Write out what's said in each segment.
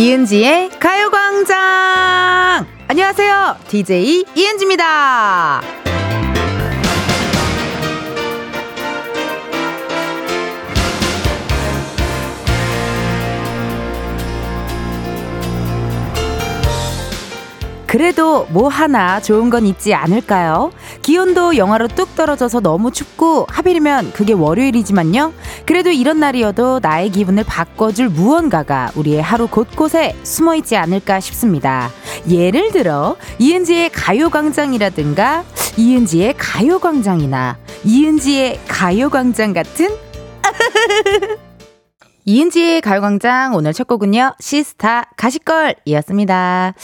이은지의 가요광장! 안녕하세요. DJ 이은지입니다. 그래도 뭐 하나 좋은 건 있지 않을까요? 기온도 영하로 뚝 떨어져서 너무 춥고 하필이면 그게 월요일이지만요. 그래도 이런 날이어도 나의 기분을 바꿔줄 무언가가 우리의 하루 곳곳에 숨어 있지 않을까 싶습니다. 예를 들어 이은지의 가요광장이라든가 이은지의 가요광장이나 이은지의 가요광장 같은 이은지의 가요광장 오늘 첫 곡은요 시스타 가시걸이었습니다.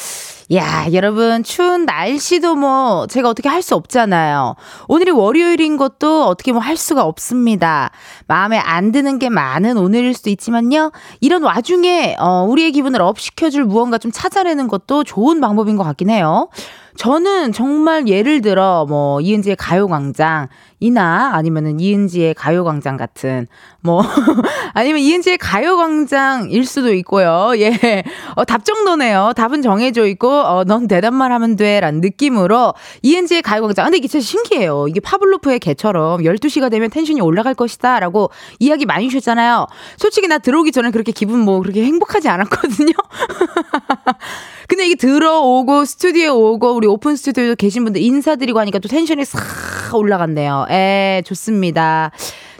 야, 여러분, 추운 날씨도 뭐, 제가 어떻게 할 수 없잖아요. 오늘이 월요일인 것도 어떻게 뭐 할 수가 없습니다. 마음에 안 드는 게 많은 오늘일 수도 있지만요. 이런 와중에, 어, 우리의 기분을 업 시켜줄 무언가 좀 찾아내는 것도 좋은 방법인 것 같긴 해요. 저는 정말 예를 들어 뭐 이은지의 가요광장 이나 아니면은 이은지의 가요광장 같은 뭐 아니면 이은지의 가요광장일 수도 있고요. 예. 어, 답정너네요. 답은 정해져 있고 어, 넌 대답만 하면 돼라는 느낌으로 이은지의 가요광장. 근데 이게 진짜 신기해요. 이게 파블로프의 개처럼 12시가 되면 텐션이 올라갈 것이다라고 이야기 많이 주셨잖아요. 솔직히 나 들어오기 전에 그렇게 기분 뭐 그렇게 행복하지 않았거든요. 근데 이게 들어오고 스튜디오에 오고 우리 오픈 스튜디오에 계신 분들 인사드리고 하니까 또 텐션이 싹 올라가네요. 에, 좋습니다.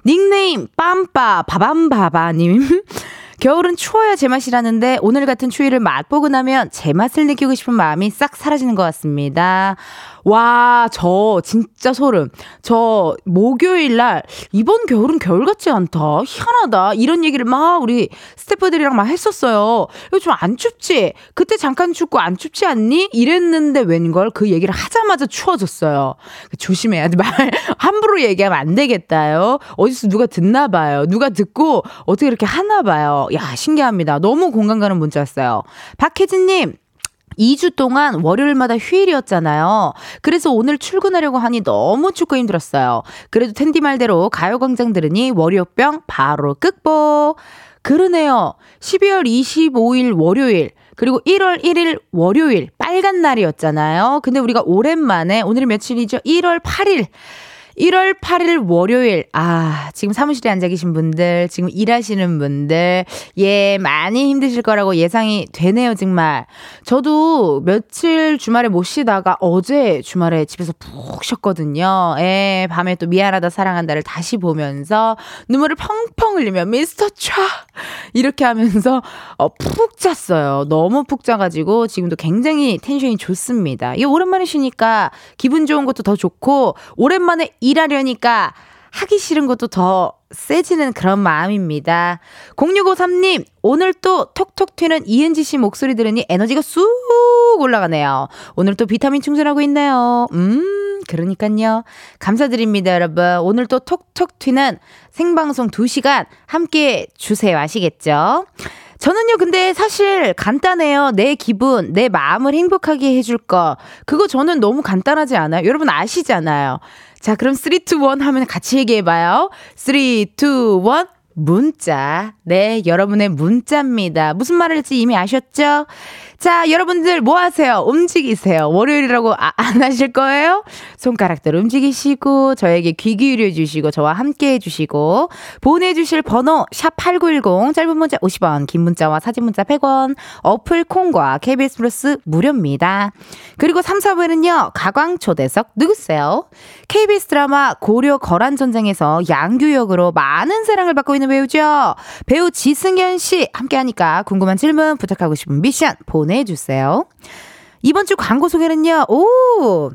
닉네임 빰빠 바밤바바님. 겨울은 추워야 제맛이라는데 오늘 같은 추위를 맛보고 나면 제맛을 느끼고 싶은 마음이 싹 사라지는 것 같습니다. 와, 저 진짜 소름. 저 목요일 날 이번 겨울은 겨울 같지 않다. 희한하다. 이런 얘기를 막 우리 스태프들이랑 막 했었어요. 좀안 춥지? 그때 잠깐 춥고 안 춥지 않니? 이랬는데 웬걸 그 얘기를 하자마자 추워졌어요. 조심해야 돼. 말 함부로 얘기하면 안 되겠다요. 어디서 누가 듣나 봐요. 누가 듣고 어떻게 이렇게 하나 봐요. 야, 신기합니다. 너무 공감 가는 문자였어요. 박혜진 님 2주 동안 월요일마다 휴일이었잖아요. 그래서 오늘 출근하려고 하니 너무 춥고 힘들었어요. 그래도 텐디 말대로 가요광장 들으니 월요병 바로 극복. 그러네요. 12월 25일 월요일. 그리고 1월 1일 월요일 빨간 날이었잖아요. 근데 우리가 오랜만에 오늘이 며칠이죠? 1월 8일 1월 8일 월요일. 아, 지금 사무실에 앉아 계신 분들, 지금 일하시는 분들, 예, 많이 힘드실 거라고 예상이 되네요, 정말. 저도 며칠 주말에 못 쉬다가 어제 주말에 집에서 푹 쉬었거든요. 예, 밤에 또 미안하다, 사랑한다를 다시 보면서 눈물을 펑펑 흘리며 미스터 차! 이렇게 하면서 어, 푹 잤어요. 너무 푹 자가지고 지금도 굉장히 텐션이 좋습니다. 이 오랜만에 쉬니까 기분 좋은 것도 더 좋고, 오랜만에 일하려니까 하기 싫은 것도 더 세지는 그런 마음입니다. 0653님, 오늘 또 톡톡 튀는 이은지 씨 목소리 들으니 에너지가 쑥 올라가네요. 오늘 또 비타민 충전하고 있네요. 음, 그러니까요. 감사드립니다, 여러분. 오늘 또 톡톡 튀는 생방송 2시간 함께 주세요. 아시겠죠? 저는요, 근데 사실 간단해요. 내 기분, 내 마음을 행복하게 해줄 거. 그거 저는 너무 간단하지 않아요? 여러분 아시잖아요. 자, 그럼 3, 2, 1 하면 같이 얘기해봐요. 3, 2, 1. 문자. 네, 여러분의 문자입니다. 무슨 말을 할지 이미 아셨죠? 자, 여러분들 뭐 하세요? 움직이세요. 월요일이라고 아, 안 하실 거예요? 손가락들 움직이시고, 저에게 귀 기울여 주시고, 저와 함께 해주시고, 보내주실 번호, 샵8910, 짧은 문자 50원, 긴 문자와 사진 문자 100원, 어플 콩과 KBS 플러스 무료입니다. 그리고 3, 4부에는요, 가광 초대석 누구세요? KBS 드라마 고려 거란 전쟁에서 양규 역으로 많은 사랑을 받고 있는 배우죠. 배우 지승현 씨 함께 하니까 궁금한 질문, 부탁하고 싶은 미션 주세요. 이번 주 광고 소개는요, 오!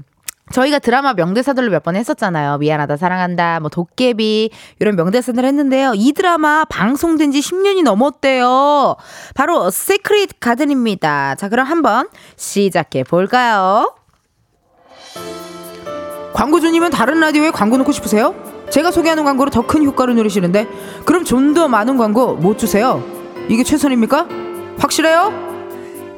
저희가 드라마 명대사들로 몇 번 했었잖아요. 미안하다, 사랑한다, 뭐 도깨비 이런 명대사들 했는데요. 이 드라마 방송된 지 10년이 넘었대요. 바로 Secret Garden입니다. 자, 그럼 한번 시작해 볼까요? 광고주님은 다른 라디오에 광고 넣고 싶으세요? 제가 소개하는 광고로 더 큰 효과를 누리시는데 그럼 좀 더 많은 광고 못 주세요. 이게 최선입니까? 확실해요?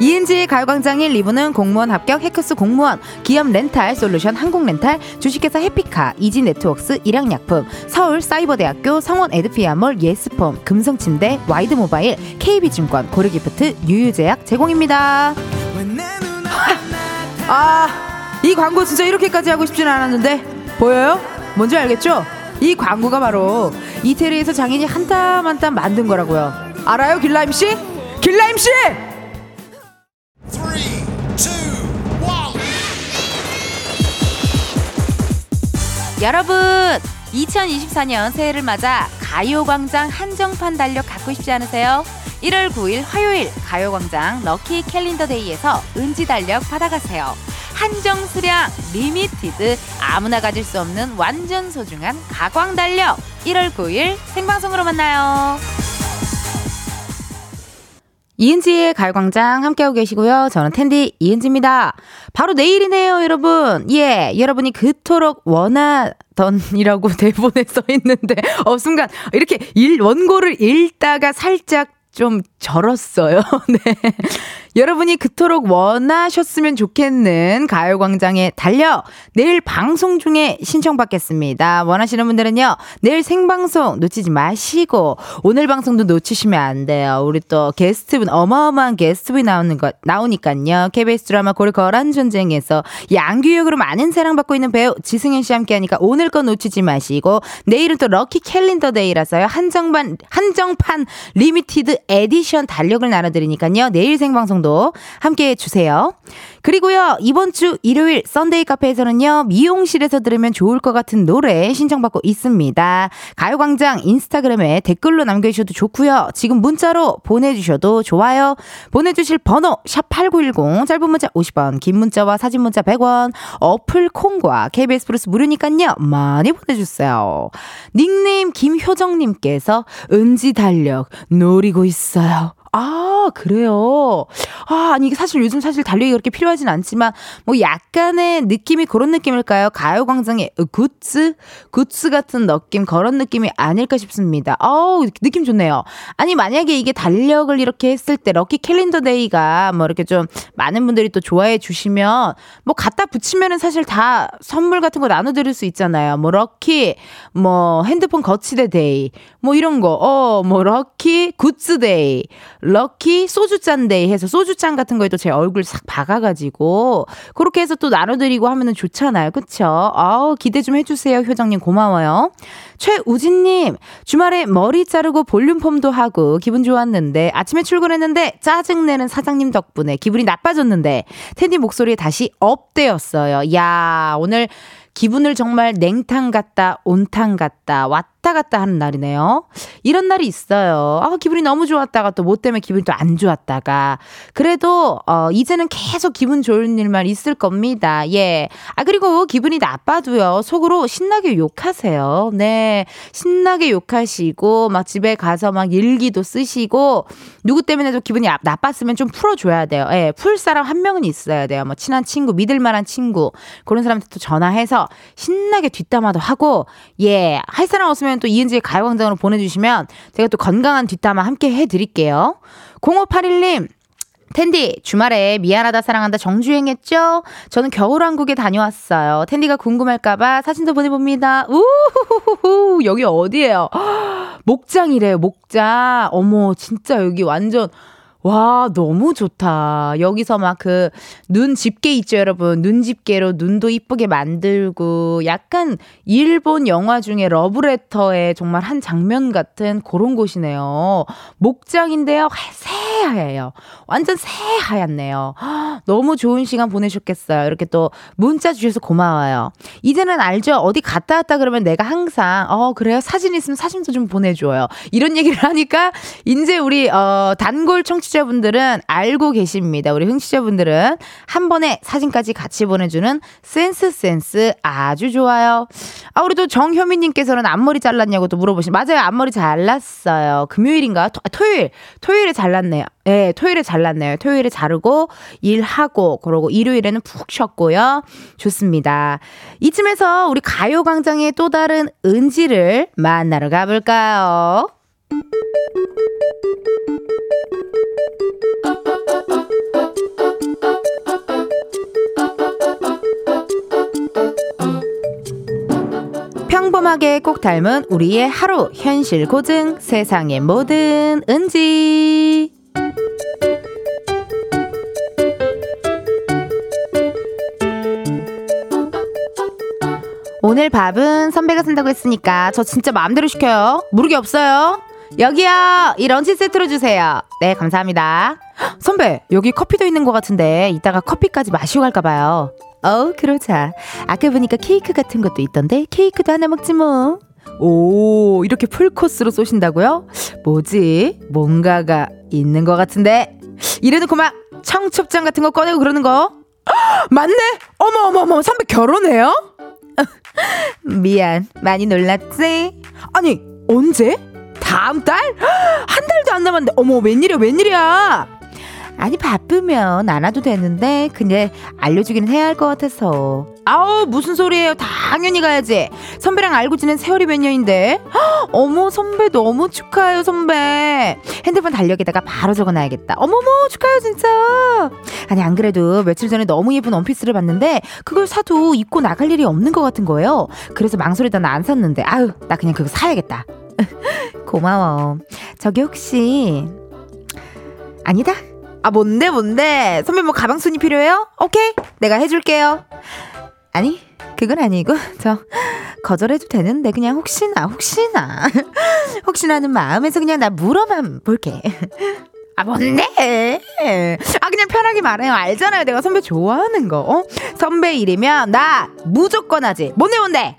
이은지의 가요광장 일이부는 공무원 합격 해커스 공무원, 기업 렌탈 솔루션 한국 렌탈, 주식회사 해피카, 이지 네트웍스 일양약품, 서울 사이버대학교 성원 에드피아몰 예스폼, 금성침대, 와이드 모바일, KB증권, 고르기프트, 유유제약 제공입니다. 아, 이 광고 진짜 이렇게까지 하고 싶지는 않았는데 보여요? 뭔지 알겠죠? 이 광고가 바로 이태리에서 장인이 한 땀 한 땀 만든 거라고요. 알아요, 길라임 씨? 길라임 씨! 여러분, 2024년 새해를 맞아 가요광장 한정판 달력 갖고 싶지 않으세요? 1월 9일 화요일 가요광장 럭키 캘린더 데이에서 은지 달력 받아가세요. 한정 수량 limited 아무나 가질 수 없는 완전 소중한 가광 달력 1월 9일 생방송으로 만나요. 이은지의 가요광장 함께하고 계시고요. 저는 텐디 이은지입니다. 바로 내일이네요, 여러분. 예, 여러분이 그토록 원하던이라고 대본에 써 있는데, 어, 순간, 이렇게 일, 원고를 읽다가 살짝 좀 절었어요. 네. 여러분이 그토록 원하셨으면 좋겠는 가요광장에 달려 내일 방송 중에 신청받겠습니다. 원하시는 분들은요, 내일 생방송 놓치지 마시고, 오늘 방송도 놓치시면 안 돼요. 우리 또 게스트분, 어마어마한 게스트분이 나오는 것, 나오니까요. KBS 드라마 고리 거란 전쟁에서 양규 역으로 많은 사랑받고 있는 배우 지승현 씨 함께 하니까 오늘 거 놓치지 마시고, 내일은 또 럭키 캘린더 데이라서요. 한정판, 한정판 limited edition 달력을 나눠드리니까요. 내일 생방송 방송도 함께 해주세요. 그리고요, 이번 주 일요일 Sunday 카페에서는요, 미용실에서 들으면 좋을 것 같은 노래 신청받고 있습니다. 가요광장 인스타그램에 댓글로 남겨주셔도 좋고요. 지금 문자로 보내주셔도 좋아요. 보내주실 번호, 샵8910, 짧은 문자 50원, 긴 문자와 사진 문자 100원, 어플 콩과 KBS 플러스 무료니까요, 많이 보내주세요. 닉네임 김효정님께서 은지 달력 노리고 있 어요. 아, 그래요? 아, 아니, 이게 사실 요즘 사실 달력이 그렇게 필요하진 않지만, 뭐 약간의 느낌이 그런 느낌일까요? 가요광장의 goods? goods 같은 느낌, 그런 느낌이 아닐까 싶습니다. 어우, 느낌 좋네요. 아니, 만약에 이게 달력을 이렇게 했을 때, lucky calendar day가 뭐 이렇게 좀 많은 분들이 또 좋아해 주시면, 뭐 갖다 붙이면은 사실 다 선물 같은 거 나눠드릴 수 있잖아요. 뭐 lucky, 뭐 핸드폰 거치대 day, 뭐 이런 거, 어, 뭐 lucky goods day, lucky 소주잔 day 해서 소주잔 같은 거에도 제 얼굴 싹 박아가지고 그렇게 해서 또 나눠드리고 하면은 좋잖아요. 그쵸? 아우, 기대 좀 해주세요. 효정님 고마워요. 최우진님, 주말에 머리 자르고 볼륨 perm도 하고 기분 좋았는데 아침에 출근했는데 짜증내는 사장님 덕분에 기분이 나빠졌는데 텐디 목소리에 다시 up되었어요. 야, 오늘 기분을 정말 냉탕 같다, 온탕 같다, 왔다 왔다 갔다 하는 날이네요. 이런 날이 있어요. 아, 기분이 너무 좋았다가 또 뭐 때문에 기분이 또 안 좋았다가. 그래도, 어, 이제는 계속 기분 좋은 일만 있을 겁니다. 예. 아, 그리고 기분이 나빠도요. 속으로 신나게 욕하세요. 네. 신나게 욕하시고, 막 집에 가서 막 일기도 쓰시고, 누구 때문에도 기분이 나빴으면 좀 풀어줘야 돼요. 예. 풀 사람 한 명은 있어야 돼요. 뭐, 친한 친구, 믿을 만한 친구. 그런 사람한테 또 전화해서 신나게 뒷담화도 하고, 예. 할 사람 없으면 또 이은지의 가요광장으로 보내주시면 제가 또 건강한 뒷담화 함께 해드릴게요. 0581님, 텐디, 주말에 미안하다 사랑한다 정주행했죠? 저는 겨울왕국에 다녀왔어요. 텐디가 궁금할까봐 사진도 보내봅니다. 우후후후, 여기 어디예요? 목장이래요, 목장. 어머, 진짜 여기 완전 와, 너무 좋다. 여기서 막 그 눈 집게 있죠, 여러분. 눈 집게로 눈도 이쁘게 만들고 약간 일본 영화 중에 러브레터의 정말 한 장면 같은 그런 곳이네요. 목장인데요. 새하얘요. 완전 새하얗네요. 너무 좋은 시간 보내셨겠어요. 이렇게 또 문자 주셔서 고마워요. 이제는 알죠? 어디 갔다 왔다 그러면 내가 항상, 어, 그래요? 사진 있으면 사진도 좀 보내줘요. 이런 얘기를 하니까 이제 우리, 어, 단골 청취 흥취자분들은 알고 계십니다. 우리 흥취자분들은 한 번에 사진까지 같이 보내주는 센스 센스 아주 좋아요. 아, 우리 도 정효민님께서는 앞머리 잘랐냐고 또 물어보시. 맞아요. 앞머리 잘랐어요. 금요일인가? 토, 토요일. 토요일에 잘랐네요. 예, 네, 토요일에 잘랐네요. 토요일에 자르고 일하고 그러고 일요일에는 푹 쉬었고요. 좋습니다. 이쯤에서 우리 가요 광장의 또 다른 은지를 만나러 가볼까요? 평범하게 꼭 닮은 우리의 하루 현실 고증 세상의 모든 은지 오늘 밥은 선배가 산다고 했으니까 저 진짜 마음대로 시켜요. 모르게 없어요. 여기요. 이 런치 세트로 주세요. 네, 감사합니다. 선배, 여기 커피도 있는 것 같은데 이따가 커피까지 마시고 갈까 봐요. 어, 그러자. 아까 보니까 케이크 같은 것도 있던데 케이크도 하나 먹지 뭐. 오, 이렇게 풀코스로 쏘신다고요? 뭐지? 뭔가가 있는 것 같은데. 이래놓고 막 청첩장 같은 거 꺼내고 그러는 거? 맞네! 어머, 어머, 어머, 선배 결혼해요? 미안, 많이 놀랐지? 아니, 언제? 다음 달? 한 달도 안 남았는데, 어머, 웬일이야, 웬일이야? 아니 바쁘면 안 와도 되는데 근데 알려주기는 해야 할 것 같아서. 아우 무슨 소리예요? 당연히 가야지. 선배랑 알고 지낸 세월이 몇 년인데? 어머 선배 너무 축하해요 선배. 핸드폰 달력에다가 바로 적어놔야겠다. 어머머 축하해요 진짜. 아니 안 그래도 며칠 전에 너무 예쁜 원피스를 봤는데 그걸 사도 입고 나갈 일이 없는 것 같은 거예요. 그래서 망설이다 나 안 샀는데. 아유 나 그냥 그거 사야겠다 고마워 저기 혹시 아니다 아, 뭔데, 뭔데? 선배 뭐 가방 순이 필요해요? 오케이. 내가 해줄게요. 아니, 그건 아니고, 저, 거절해도 되는데, 그냥 혹시나, 혹시나. 혹시나는 마음에서 그냥 나 물어만 볼게. 아, 뭔데? 아, 그냥 편하게 말해요. 알잖아요. 내가 선배 좋아하는 거. 어? 선배 일이면 나 무조건 하지. 뭔데, 뭔데?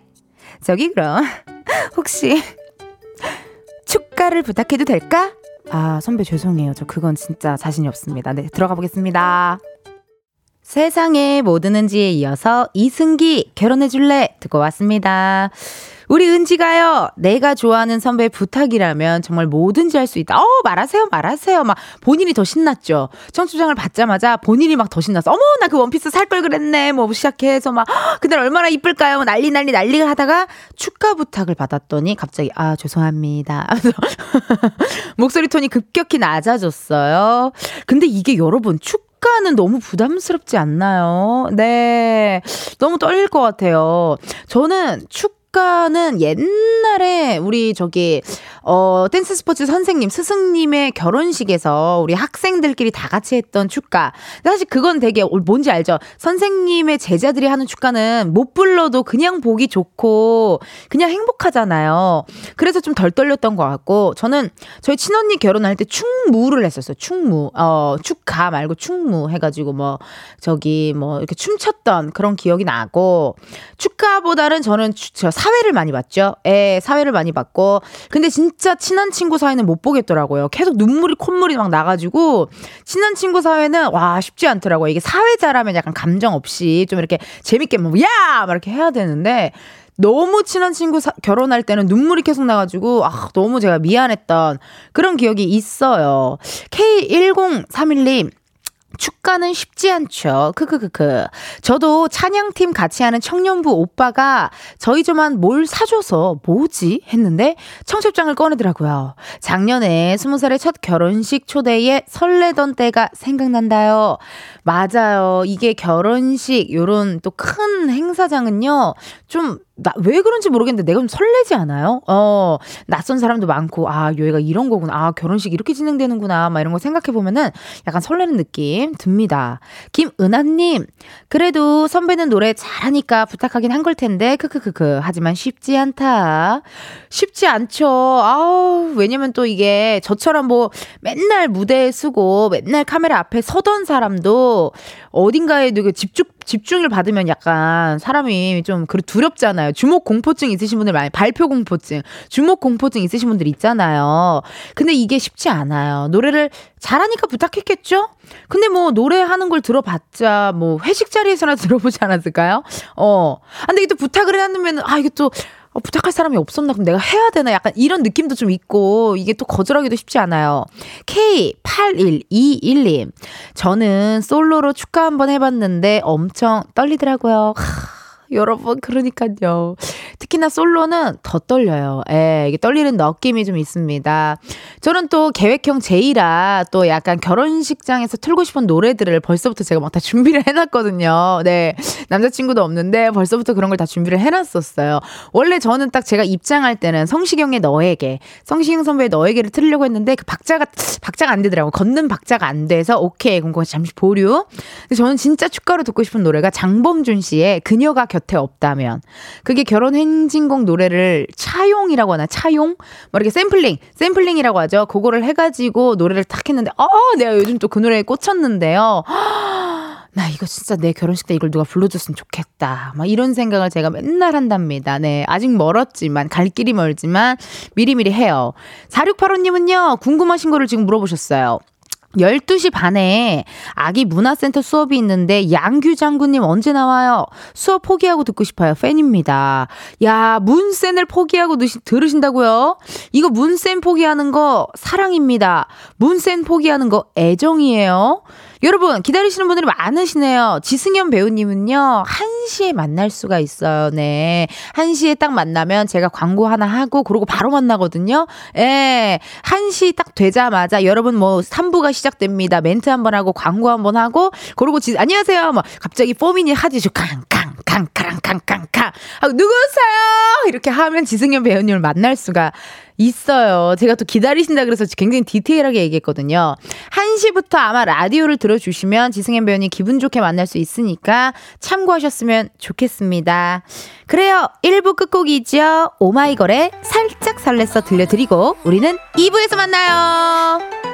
저기, 그럼, 혹시, 축가를 부탁해도 될까? 아, 선배 죄송해요. 저 그건 진짜 자신이 없습니다. 네, 들어가 보겠습니다. 세상에 뭐 드는지에 이어서 이승기 결혼해줄래 듣고 왔습니다. 우리 은지가요, 내가 좋아하는 선배 부탁이라면 정말 뭐든지 할 수 있다. 어, 말하세요, 말하세요. 막 본인이 더 신났죠. 청첩장을 받자마자 본인이 막 더 신났어. 어머, 나 그 원피스 살 걸 그랬네. 뭐 시작해서 막, 그날 얼마나 이쁠까요? 뭐 난리, 난리, 난리를 하다가 축가 부탁을 받았더니 갑자기, 아, 죄송합니다. 목소리 톤이 급격히 낮아졌어요. 근데 이게 여러분, 축 축가는 너무 부담스럽지 않나요? 네. 너무 떨릴 것 같아요. 저는 축 축가는 옛날에 우리 저기 어 댄스 스포츠 선생님 스승님의 결혼식에서 우리 학생들끼리 다 같이 했던 축가. 사실 그건 되게 뭔지 알죠? 선생님의 제자들이 하는 축가는 못 불러도 그냥 보기 좋고 그냥 행복하잖아요. 그래서 좀 덜 떨렸던 것 같고 저는 저희 친언니 결혼할 때 충무를 했었어요. 충무. 어 축가 말고 충무 해가지고 뭐 저기 뭐 이렇게 춤췄던 그런 기억이 나고 축가보다는 저는 저 사회를 많이 봤죠. 예, 사회를 많이 봤고. 근데 진짜 친한 친구 사이는 못 보겠더라고요. 계속 눈물이 콧물이 막 나가지고 친한 친구 사회는 와 쉽지 않더라고요. 이게 사회자라면 약간 감정 없이 좀 이렇게 재밌게 뭐 야! 막 이렇게 해야 되는데 너무 친한 친구 사, 결혼할 때는 눈물이 계속 나가지고, 아, 너무 제가 미안했던 그런 기억이 있어요. K1031님, 축가는 쉽지 않죠. 크크크크. 저도 찬양팀 같이 하는 청년부 오빠가 저희 좀만 뭘 사줘서 뭐지? 했는데 청첩장을 꺼내더라고요. 작년에 스무 살의 첫 결혼식 초대에 설레던 때가 생각난다요. 맞아요. 이게 결혼식 요런 또 큰 행사장은요. 좀 나, 왜 그런지 모르겠는데 내가 좀 설레지 않아요? 어, 낯선 사람도 많고, 아, 여기가 이런 거구나. 아, 결혼식 이렇게 진행되는구나. 막 이런 거 생각해보면은 약간 설레는 느낌 듭니다. 김은하님, 그래도 선배는 노래 잘하니까 부탁하긴 한 걸 텐데, 크크크크. 하지만 쉽지 않다. 쉽지 않죠. 아우, 왜냐면 또 이게 저처럼 뭐 맨날 무대에 쓰고 맨날 카메라 앞에 서던 사람도 어딘가에 집중, 집중을 받으면 약간 사람이 좀 두렵잖아요. 주목 공포증 있으신 분들 많이, 발표 공포증, 주목 공포증 있으신 분들 있잖아요. 근데 이게 쉽지 않아요. 노래를 잘하니까 부탁했겠죠? 근데 뭐 노래하는 걸 들어봤자 뭐 회식 자리에서나 들어보지 않았을까요? 어. 아, 근데 이게 또 부탁을 해놓으면, 아, 이게 또 어, 부탁할 사람이 없었나? 그럼 내가 해야 되나? 약간 이런 느낌도 좀 있고, 이게 또 거절하기도 쉽지 않아요. K8121님. 저는 솔로로 축가 한번 해봤는데 엄청 떨리더라고요. 하, 여러분, 그러니까요. 특히나 솔로는 더 떨려요. 예, 이게 떨리는 느낌이 좀 있습니다. 저는 또 계획형 제이라 또 약간 결혼식장에서 틀고 싶은 노래들을 벌써부터 제가 막 다 준비를 해놨거든요. 네. 남자친구도 없는데 벌써부터 그런 걸 다 준비를 해놨었어요. 원래 저는 딱 제가 입장할 때는 성시경의 너에게, 성시경 선배의 너에게를 틀려고 했는데 그 박자가, 박자가 안 되더라고요. 걷는 박자가 안 돼서 오케이. 그럼 잠시 보류. 근데 저는 진짜 축가로 듣고 싶은 노래가 장범준 씨의 그녀가 곁에 없다면. 그게 결혼 행진곡 노래를 차용이라고 하나? 차용? 뭐 이렇게 샘플링, 샘플링이라고 하죠. 그거를 해가지고 노래를 딱 했는데, 어, 내가 요즘 또 그 노래에 꽂혔는데요. 나 이거 진짜 내 결혼식 때 이걸 누가 불러줬으면 좋겠다. 막 이런 생각을 제가 맨날 한답니다. 네. 아직 멀었지만, 갈 길이 멀지만, 미리미리 해요. 4685님은요, 궁금하신 거를 지금 물어보셨어요. 12시 반에 아기 문화센터 수업이 있는데 양규 장군님 언제 나와요? 수업 포기하고 듣고 싶어요. 팬입니다. 야, 문센을 포기하고 들으신다고요? 이거 문센 포기하는 거 사랑입니다. 문센 포기하는 거 애정이에요. 여러분, 기다리시는 분들이 많으시네요. 지승현 배우님은요, 1시에 만날 수가 있어요. 네. 1시에 딱 만나면 제가 광고 하나 하고, 그러고 바로 만나거든요. 예. 1시 딱 되자마자 여러분 뭐 3부가 시작됩니다. 멘트 한번 하고, 광고 한번 하고, 그러고 지, 안녕하세요. 뭐, 갑자기 포미니 하지슈 캉캉, 캉캉, 캉캉, 캉. 하고, 누구세요? 이렇게 하면 지승현 배우님을 만날 수가 있어요. 제가 또 기다리신다 그래서 굉장히 디테일하게 얘기했거든요. 1시부터 아마 라디오를 들어주시면 지승현 배우님 기분 좋게 만날 수 있으니까 참고하셨으면 좋겠습니다. 그래요. 1부 끝곡이죠. 오마이걸의 살짝 설레서 들려드리고 우리는 2부에서 만나요.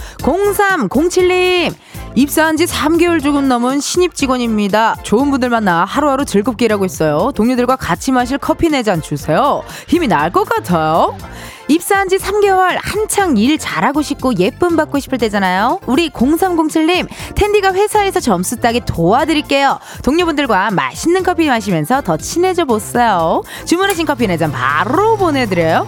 0307님, 입사한 지 3개월 조금 넘은 신입 직원입니다. 좋은 분들 만나 하루하루 즐겁게 일하고 있어요. 동료들과 같이 마실 커피 네 잔 주세요. 힘이 날 것 같아요. 입사한 지 3개월 한창 일 잘하고 싶고 예쁨 받고 싶을 때잖아요. 우리 0307님, 텐디가 회사에서 점수 따게 도와드릴게요. 동료분들과 맛있는 커피 마시면서 더 친해져 보세요. 주문하신 커피 네 잔 바로 보내드려요.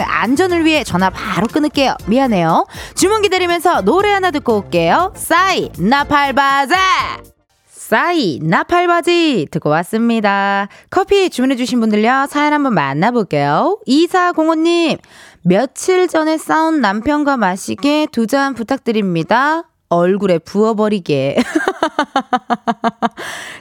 여러분의 안전을 위해 전화 바로 끊을게요. 미안해요. 주문 기다리면서 노래 하나 듣고 올게요. 싸이 나팔바자 싸이 나팔바지 듣고 왔습니다. 커피 주문해주신 분들요. 사연 한번 만나볼게요. 2405님 며칠 전에 싸운 남편과 마시게 두 잔 부탁드립니다. 얼굴에 부어버리게.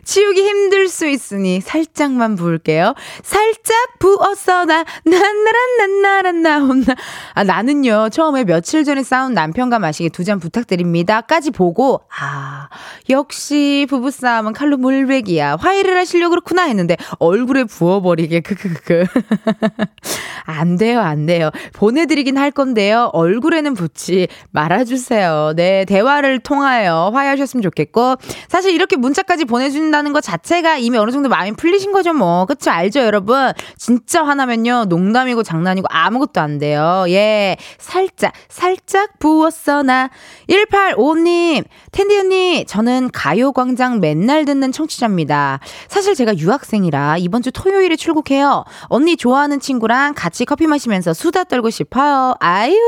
치우기 힘들 수 있으니 살짝만 부을게요. 살짝 부었어, 나, 난나란, 난나란, 나, 혼나. 아, 나는요, 처음에 며칠 전에 싸운 남편과 마시게 두 잔 부탁드립니다.까지 보고, 아, 역시 부부 싸움은 칼로 물베기야. 화해를 하시려고 그렇구나 했는데, 얼굴에 부어버리게, 크크크. 안 돼요, 안 돼요. 보내드리긴 할 건데요. 얼굴에는 붙지 말아주세요. 네, 대화 를 통하여 화해하셨으면 좋겠고, 사실 이렇게 문자까지 보내준다 있다는 것 자체가 이미 어느 정도 마음이 풀리신 거죠, 뭐. 그쵸? 알죠, 여러분? 진짜 화나면요, 농담이고 장난이고 아무것도 안 돼요. 예. 살짝, 살짝 부었어, 나. 185님, 텐디 언니, 저는 가요광장 맨날 듣는 청취자입니다. 사실 제가 유학생이라 이번 주 토요일에 출국해요. 언니 좋아하는 친구랑 같이 커피 마시면서 수다 떨고 싶어요. 아유!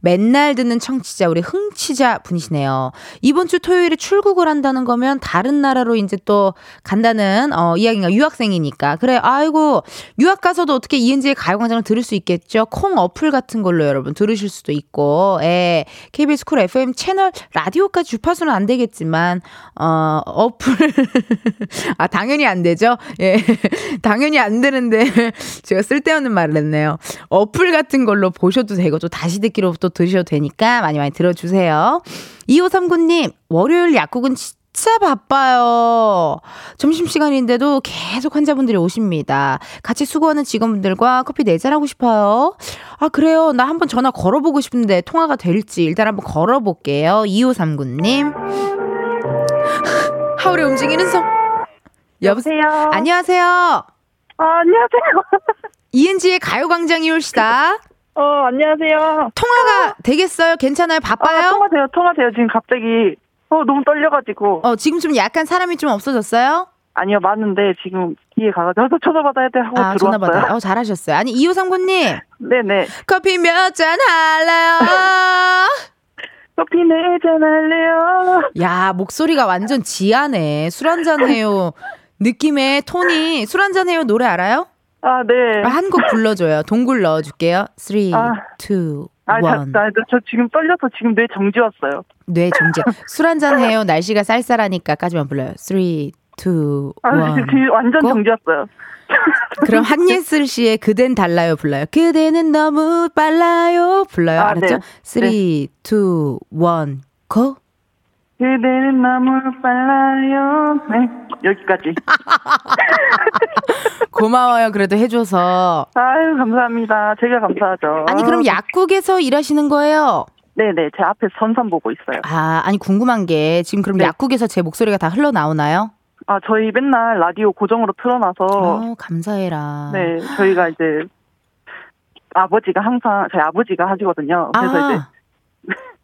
맨날 듣는 청취자, 우리 흥취자 분이시네요. 이번 주 토요일에 출국을 한다는 거면 다른 나라로 이제 또 간다는, 어, 이야기가 유학생이니까. 그래, 아이고, 유학 가서도 어떻게 이은지의 가요광장을 들을 수 있겠죠? 콩 어플 같은 걸로 여러분 들으실 수도 있고, 예. KBS 쿨 FM 채널 라디오까지 주파수는 안 되겠지만, 어, 어플. 아, 당연히 안 되죠? 예. 당연히 안 되는데, 제가 쓸데없는 말을 했네요. 어플 같은 걸로 보셔도 되고, 또 다시 듣기로 또 들으셔도 되니까 많이 많이 들어주세요. 2539님, 월요일 약국은 진짜 바빠요. 점심시간인데도 계속 환자분들이 오십니다. 같이 수고하는 직원분들과 커피 내잔하고 싶어요. 아, 그래요. 나 한번 전화 걸어보고 싶은데 통화가 될지 일단 한번 걸어볼게요. 2539님. 하울의 움직이는 성. 여보세요. 안녕하세요. 아, 안녕하세요. 이은지의 가요광장이 올시다. 어, 안녕하세요. 통화가 되겠어요? 괜찮아요? 바빠요? 아, 통화돼요, 통화돼요. 지금 갑자기, 어, 너무 떨려가지고. 어, 지금 좀 약간 사람이 좀 없어졌어요? 아니요, 맞는데 지금 뒤에 가가지고 전화 받아야 돼 하고 아, 들어왔어요. 전화 받아요. 어, 잘하셨어요. 아니, 2539님. 네네. 커피 몇 잔 할래요? 커피 네잔 할래요. 야, 목소리가 완전 지하네. 술 한잔 해요. 느낌의 톤이 술 한잔 해요 노래 알아요? 아, 네. 한 곡 불러줘요. 동굴 넣어줄게요. 3, 2, 1. 아. 아, 자, 나, 저 지금 떨려서 지금 뇌 정지 왔어요. 뇌 정지. 술 한잔 해요. 날씨가 쌀쌀하니까까지만 불러요. 3, 2, 1. 아, 지금 완전 고? 정지 왔어요. 그럼 한예슬 씨의 그댄 달라요 불러요. 그대는 너무 빨라요 불러요. 아, 알았죠? 네. 3, 2, 1, 고! 그대는 너무 빨라요. 네, 여기까지. 고마워요. 그래도 해줘서. 아유, 감사합니다. 제가 감사하죠. 아니 그럼 약국에서 일하시는 거예요? 네네, 제 앞에 선선 보고 있어요. 아, 아니 궁금한 게 지금 그럼 네. 약국에서 제 목소리가 다 흘러나오나요? 아, 저희 맨날 라디오 고정으로 틀어놔서, 어, 감사해라. 네, 저희가 이제, 아버지가 항상, 저희 아버지가 하시거든요. 그래서 아, 이제,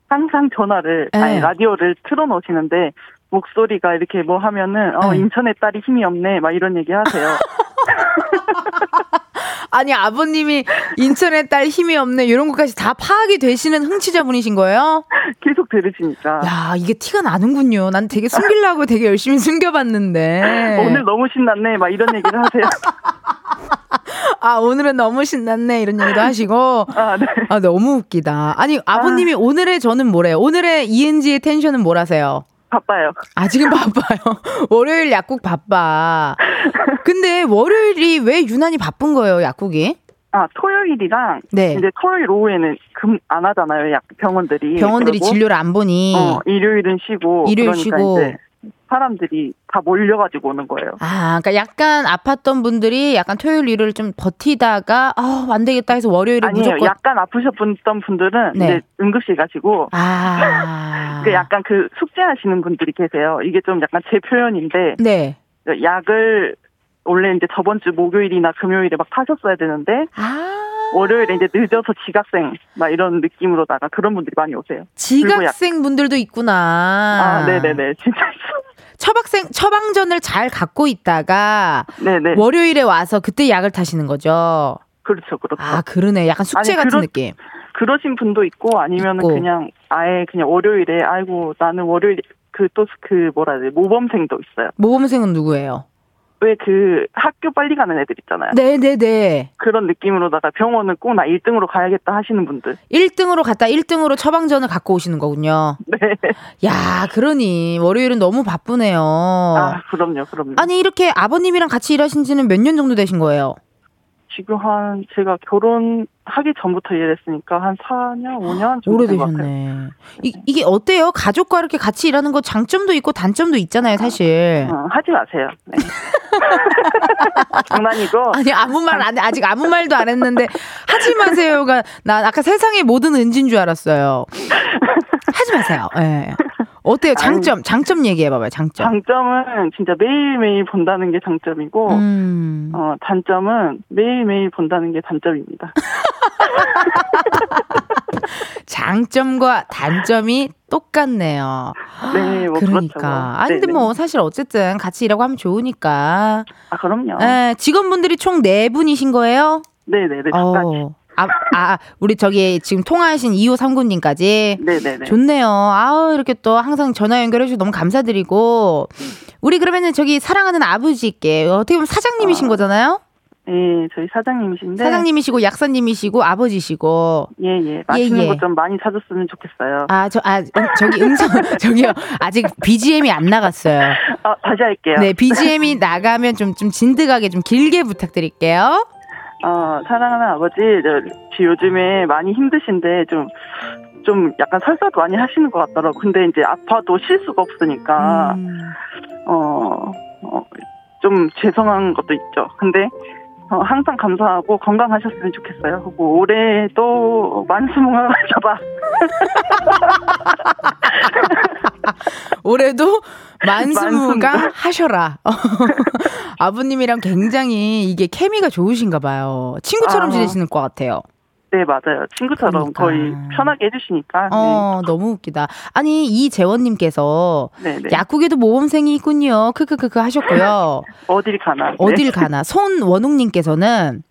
항상 전화를, 네. 아니, 라디오를 틀어놓으시는데, 목소리가 이렇게 뭐 하면은, 어, 네. 인천의 딸이 힘이 없네, 막 이런 얘기 하세요. 아니 아버님이 인천의 딸 힘이 없네 이런 것까지 다 파악이 되시는 흥취자분이신 거예요? 계속 들으시니까. 야 이게 티가 나는군요. 난 되게 숨기려고 되게 열심히 숨겨봤는데. 오늘 너무 신났네, 막 이런 얘기를 하세요. 아 오늘은 너무 신났네 이런 얘기도 하시고. 아, 네. 아 너무 웃기다. 아니 아버님이 오늘의 저는 뭐래요? 오늘의 ENG의 텐션은 뭐라세요? 바빠요. 아 지금 바빠요. 월요일 약국 바빠. 근데 월요일이 왜 유난히 바쁜 거예요 약국이? 아, 토요일이랑, 네. 이제 토요일 오후에는 금 안 하잖아요, 약, 병원들이. 병원들이 진료를 안 보니. 어, 일요일은 쉬고. 일요일 그러니까 쉬고. 사람들이 다 몰려가지고 오는 거예요. 아, 그러니까 약간 아팠던 분들이 약간 토요일 일요일 좀 버티다가 아, 안 되겠다 해서 월요일에 아니에요. 무조건 약간 아프셨던 분들은 네. 이제 응급실 가시고. 아. 그 약간 그 숙제하시는 분들이 계세요. 이게 좀 약간 제 표현인데 네. 약을 원래 이제 저번 주 목요일이나 금요일에 막 타셨어야 되는데 아. 월요일에 이제 늦어서 지각생 막 이런 느낌으로다가 그런 분들이 많이 오세요. 지각생 분들도 있구나. 아, 네네네. 진짜. 처방생 처방전을 잘 갖고 있다가 네네. 월요일에 와서 그때 약을 타시는 거죠. 그렇죠, 그렇죠. 아, 그러네. 약간 숙제 아니, 같은 그런- 느낌. 그러신 분도 있고 아니면은 있고. 그냥 아예 그냥 월요일에 아이고 나는 월요일 그 또그 뭐라 해야 돼 모범생도 있어요. 모범생은 누구예요? 왜 그 학교 빨리 가는 애들 있잖아요. 네, 네, 네. 그런 느낌으로다가 병원은 꼭 나 1등으로 가야겠다 하시는 분들. 1등으로 갔다 1등으로 처방전을 갖고 오시는 거군요. 네. 야, 그러니 월요일은 너무 바쁘네요. 아 그럼요, 그럼요. 아니 이렇게 아버님이랑 같이 일하신 지는 몇 년 정도 되신 거예요? 지금 한 제가 결혼 하기 전부터 일했으니까 한 4년, 5년 정도 된것 같아요. 오래되셨네. 이, 이게 어때요? 가족과 이렇게 같이 일하는 거 장점도 있고 단점도 있잖아요, 사실. 어, 하지 마세요. 네. 장난이고. 아니 아무 말안 해. 아직 아무 말도 안 했는데 하지 마세요가 나 아까 세상의 모든 은진 줄 알았어요. 하지 마세요. 예. 어때요? 장점, 아니, 장점 얘기해봐봐요, 장점. 장점은 진짜 매일매일 본다는 게 장점이고, 음. 어, 단점은 매일매일 본다는 게 단점입니다. 장점과 단점이 똑같네요. 네, 뭐 그러니까. 그렇죠. 아 근데 뭐 사실 어쨌든 같이 일하고 하면 좋으니까. 아, 그럼요. 네, 직원분들이 총 네 분이신 거예요? 네네네. 네, 어. 아, 아, 우리 저기 지금 통화하신 2호 3구님까지. 네네네. 좋네요. 아우, 이렇게 또 항상 전화 연결해주셔서 너무 감사드리고. 우리 그러면은 저기 사랑하는 아버지께 어떻게 보면 사장님이신 아. 거잖아요? 예, 저희 사장님이신데. 사장님이시고 약사님이시고 아버지시고. 예, 예. 맛있는 예, 예. 것좀 많이 찾았으면 좋겠어요. 아, 저, 아, 음, 저기 음성, 저기요. 아직 BGM이 안 나갔어요. 어, 다시 할게요. 네, BGM이 나가면 좀, 좀 진득하게 좀 길게 부탁드릴게요. 어, 사랑하는 아버지, 저, 요즘에 많이 힘드신데 좀, 좀 약간 설사도 많이 하시는 것 같더라고. 근데 이제 아파도 쉴 수가 없으니까, 음. 어, 어, 좀 죄송한 것도 있죠. 근데 어, 항상 감사하고 건강하셨으면 좋겠어요. 그리고 올해도 만수무강 하셔봐. 올해도 만수무강 하셔라. 아버님이랑 굉장히 이게 케미가 좋으신가 봐요. 친구처럼 아. 지내시는 것 같아요. 네, 맞아요. 친구처럼 그러니까. 거의 편하게 해주시니까. 어, 네. 너무 웃기다. 아니, 이재원님께서 약국에도 모범생이 있군요. 크크크크 하셨고요. 어딜 가나. 네. 어딜 가나. 손원웅님께서는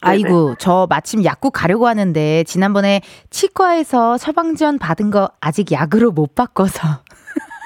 아이고, 저 마침 약국 가려고 하는데, 지난번에 치과에서 처방전 받은 거 아직 약으로 못 바꿔서.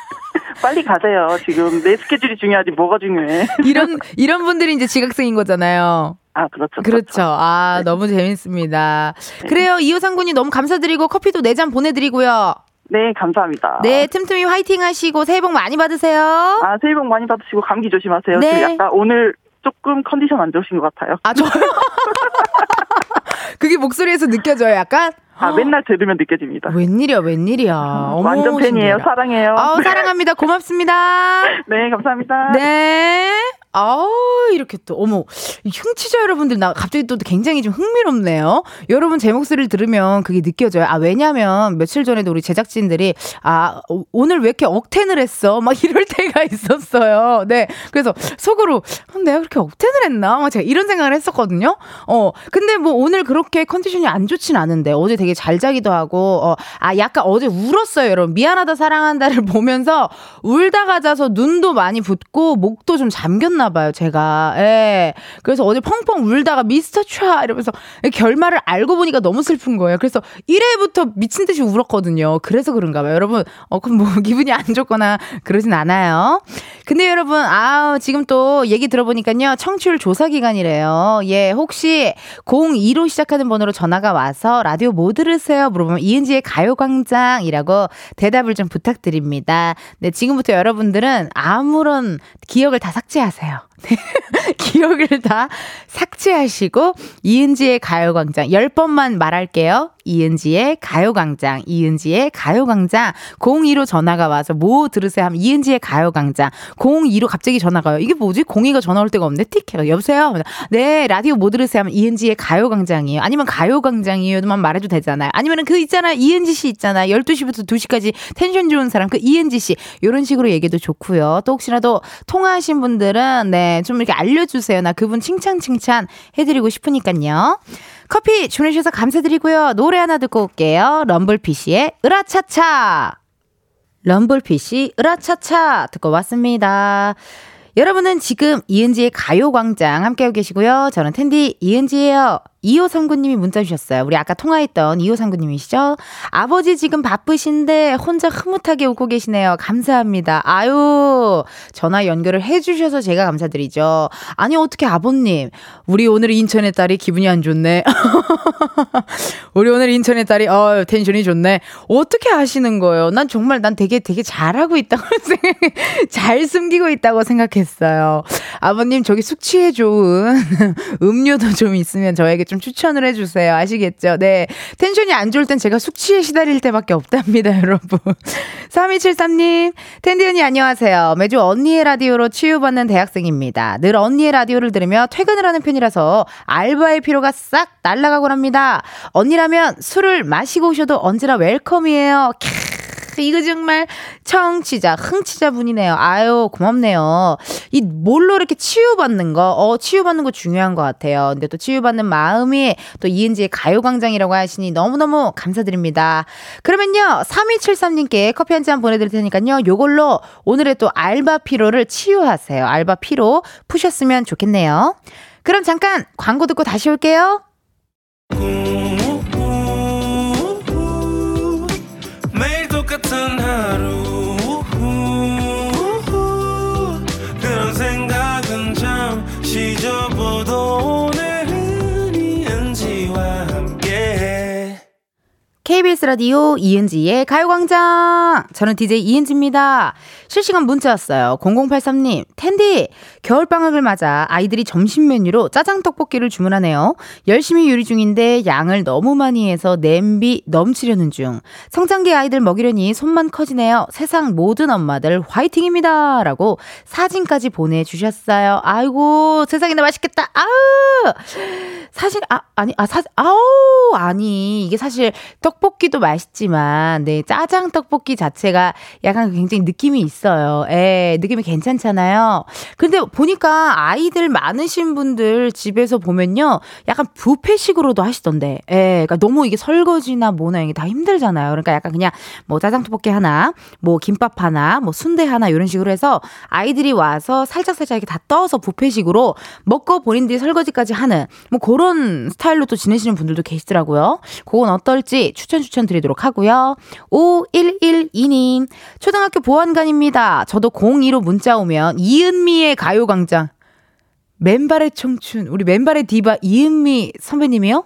빨리 가세요. 지금 내 스케줄이 중요하지 뭐가 중요해. 이런, 이런 분들이 이제 지각생인 거잖아요. 아, 그렇죠. 그렇죠. 그렇죠. 아, 네. 너무 재밌습니다. 네. 그래요. 이호상 군이 너무 감사드리고 커피도 4잔 보내드리고요. 네, 감사합니다. 네, 틈틈이 화이팅 하시고 새해 복 많이 받으세요. 아, 새해 복 많이 받으시고 감기 조심하세요. 네. 약간 오늘 조금 컨디션 안 좋으신 것 같아요. 아, 저요? 그게 목소리에서 느껴져요, 약간? 아, 맨날 들으면 느껴집니다. 웬일이야, 웬일이야. 어머, 완전 팬이에요. 신기해라. 사랑해요. 아 사랑합니다. 고맙습니다. 네, 감사합니다. 네. 아우, 이렇게 또, 어머, 흉치자 여러분들, 나 갑자기 또 굉장히 좀 흥미롭네요. 여러분 제 목소리를 들으면 그게 느껴져요. 아, 왜냐면 며칠 전에도 우리 제작진들이, 아, 오늘 왜 이렇게 억텐을 했어? 막 이럴 때가 있었어요. 네. 그래서 속으로, 어, 내가 그렇게 억텐을 했나? 막 제가 이런 생각을 했었거든요. 어, 근데 뭐 오늘 그렇게 컨디션이 안 좋진 않은데, 어제 되게 잘 자기도 하고, 어, 아, 약간 어제 울었어요, 여러분. 미안하다, 사랑한다를 보면서 울다가 자서 눈도 많이 붓고, 목도 좀 잠겼나 울었나 봐요, 제가. 예. 그래서 어제 펑펑 울다가 미스터 촤 이러면서 결말을 알고 보니까 너무 슬픈 거예요. 그래서 1회부터 미친 듯이 울었거든요. 그래서 그런가 봐요. 여러분, 어, 그럼 뭐 기분이 안 좋거나 그러진 않아요. 근데 여러분, 아 지금 또 얘기 들어보니까요. 청취율 조사 기간이래요. 예, 혹시 02로 시작하는 번호로 전화가 와서 라디오 뭐 들으세요? 물어보면 이은지의 가요광장이라고 대답을 좀 부탁드립니다. 네, 지금부터 여러분들은 아무런 기억을 다 삭제하세요. 네. 기억을 다 삭제하시고 이은지의 가요광장 10번만 말할게요. 이은지의 가요광장, 이은지의 가요광장 02로 전화가 와서 뭐 들으세요 하면 이은지의 가요광장 02로 갑자기 전화가 와요. 이게 뭐지? 02가 전화 올 데가 없네. 티켓 여보세요? 네 라디오 뭐 들으세요 하면 이은지의 가요광장이에요. 아니면 가요광장이에요만 말해도 되잖아요. 아니면 그 있잖아 이은지 씨 있잖아 12시부터 2시까지 텐션 좋은 사람 그 이은지 씨 이런 식으로 얘기도 좋고요. 또 혹시라도 통화하신 분들은 네 좀 이렇게 알려주세요. 나 그분 칭찬 칭찬 해드리고 싶으니까요. 커피 주내주셔서 감사드리고요. 노래 하나 듣고 올게요. 럼블피쉬의 으라차차. 럼블피쉬 으라차차 듣고 왔습니다. 여러분은 지금 이은지의 가요광장 함께하고 계시고요. 저는 텐디 이은지예요. 2호 상구님이 문자 주셨어요. 우리 아까 통화했던 2호 상구님이시죠? 아버지 지금 바쁘신데 혼자 흐뭇하게 웃고 계시네요. 감사합니다. 아유, 전화 연결을 해주셔서 제가 감사드리죠. 아니, 어떻게 아버님. 우리 오늘 인천의 딸이 기분이 안 좋네. 우리 오늘 인천의 딸이, 어, 텐션이 좋네. 어떻게 하시는 거예요? 난 정말 난 되게 되게 잘하고 있다고 생각, 잘 숨기고 있다고 생각했어요. 아버님, 저기 숙취에 좋은 음료도 좀 있으면 저에게 좀좀 추천을 해주세요. 아시겠죠? 네. 텐션이 안 좋을 땐 제가 숙취에 시달릴 때밖에 없답니다, 여러분. 3273님, 텐디 언니 안녕하세요. 매주 언니의 라디오로 치유받는 대학생입니다. 늘 언니의 라디오를 들으며 퇴근을 하는 편이라서 알바의 피로가 싹 날아가곤 합니다. 언니라면 술을 마시고 오셔도 언제나 웰컴이에요. 캬. 이거 정말 청취자, 흥취자 분이네요. 아유, 고맙네요. 이 뭘로 이렇게 치유받는 거, 어, 치유받는 거 중요한 것 같아요. 근데 또 치유받는 마음이 또 이은지의 가요광장이라고 하시니 너무너무 감사드립니다. 그러면요, 3273님께 커피 한 잔 보내드릴 테니까요, 요걸로 오늘의 또 알바 피로를 치유하세요. 알바 피로 푸셨으면 좋겠네요. 그럼 잠깐 광고 듣고 다시 올게요. 매 KBS 라디오 이은지의 가요광장. 저는 DJ 이은지입니다. 실시간 문자 왔어요. 0083님, 텐디, 겨울방학을 맞아 아이들이 점심 메뉴로 짜장 떡볶이를 주문하네요. 열심히 요리 중인데 양을 너무 많이 해서 냄비 넘치려는 중. 성장기 아이들 먹이려니 손만 커지네요. 세상 모든 엄마들 화이팅입니다. 라고 사진까지 보내주셨어요. 아이고, 세상에나 맛있겠다. 아우! 사실, 아, 아니, 아, 사, 아우! 아니, 이게 사실 떡 떡볶이도 맛있지만, 네, 짜장 떡볶이 자체가 약간 굉장히 느낌이 있어요. 예, 느낌이 괜찮잖아요. 근데 보니까 아이들 많으신 분들 집에서 보면요. 약간 부페식으로도 하시던데. 예, 그러니까 너무 이게 설거지나 뭐나 이게 다 힘들잖아요. 그러니까 약간 그냥 뭐 짜장 떡볶이 하나, 뭐 김밥 하나, 뭐 순대 하나 이런 식으로 해서 아이들이 와서 살짝 살짝 이렇게 다 떠서 부페식으로 먹고 본인들이 설거지까지 하는 뭐 그런 스타일로 또 지내시는 분들도 계시더라고요. 그건 어떨지 추천 추천 드리도록 하고요. 5112님, 초등학교 보안관입니다. 저도 02로 문자 오면 이은미의 가요광장. 맨발의 청춘, 우리 맨발의 디바 이은미 선배님이요?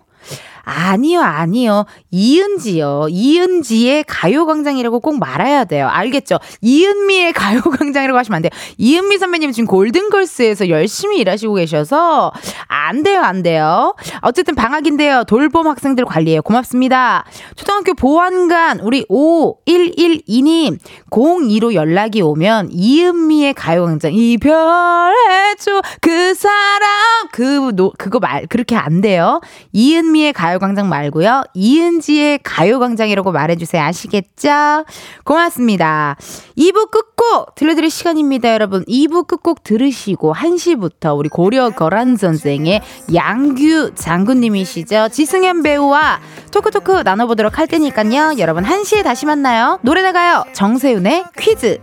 아니요, 아니요. 이은지요. 이은지의 가요광장이라고 꼭 말해야 돼요. 알겠죠? 이은미의 가요광장이라고 하시면 안 돼요. 이은미 선배님 지금 골든걸스에서 열심히 일하시고 계셔서 안 돼요, 안 돼요. 어쨌든 방학인데요. 돌봄 학생들 관리해요. 고맙습니다. 초등학교 보안관 우리 5112님 02로 연락이 오면 이은미의 가요광장 이별해줘 그 사람 그 노, 그거 말 그렇게 안 돼요. 이은미의 가요 가요광장 말고요. 이은지의 가요광장이라고 말해주세요. 아시겠죠? 고맙습니다. 2부 끝곡 들려드릴 시간입니다, 여러분. 2부 끝곡 들으시고 1시부터 우리 고려 거란 선생의 양규 장군님이시죠. 지승현 배우와 토크토크 나눠보도록 할 테니까요. 여러분 1시에 다시 만나요. 노래 나가요. 정세윤의 퀴즈.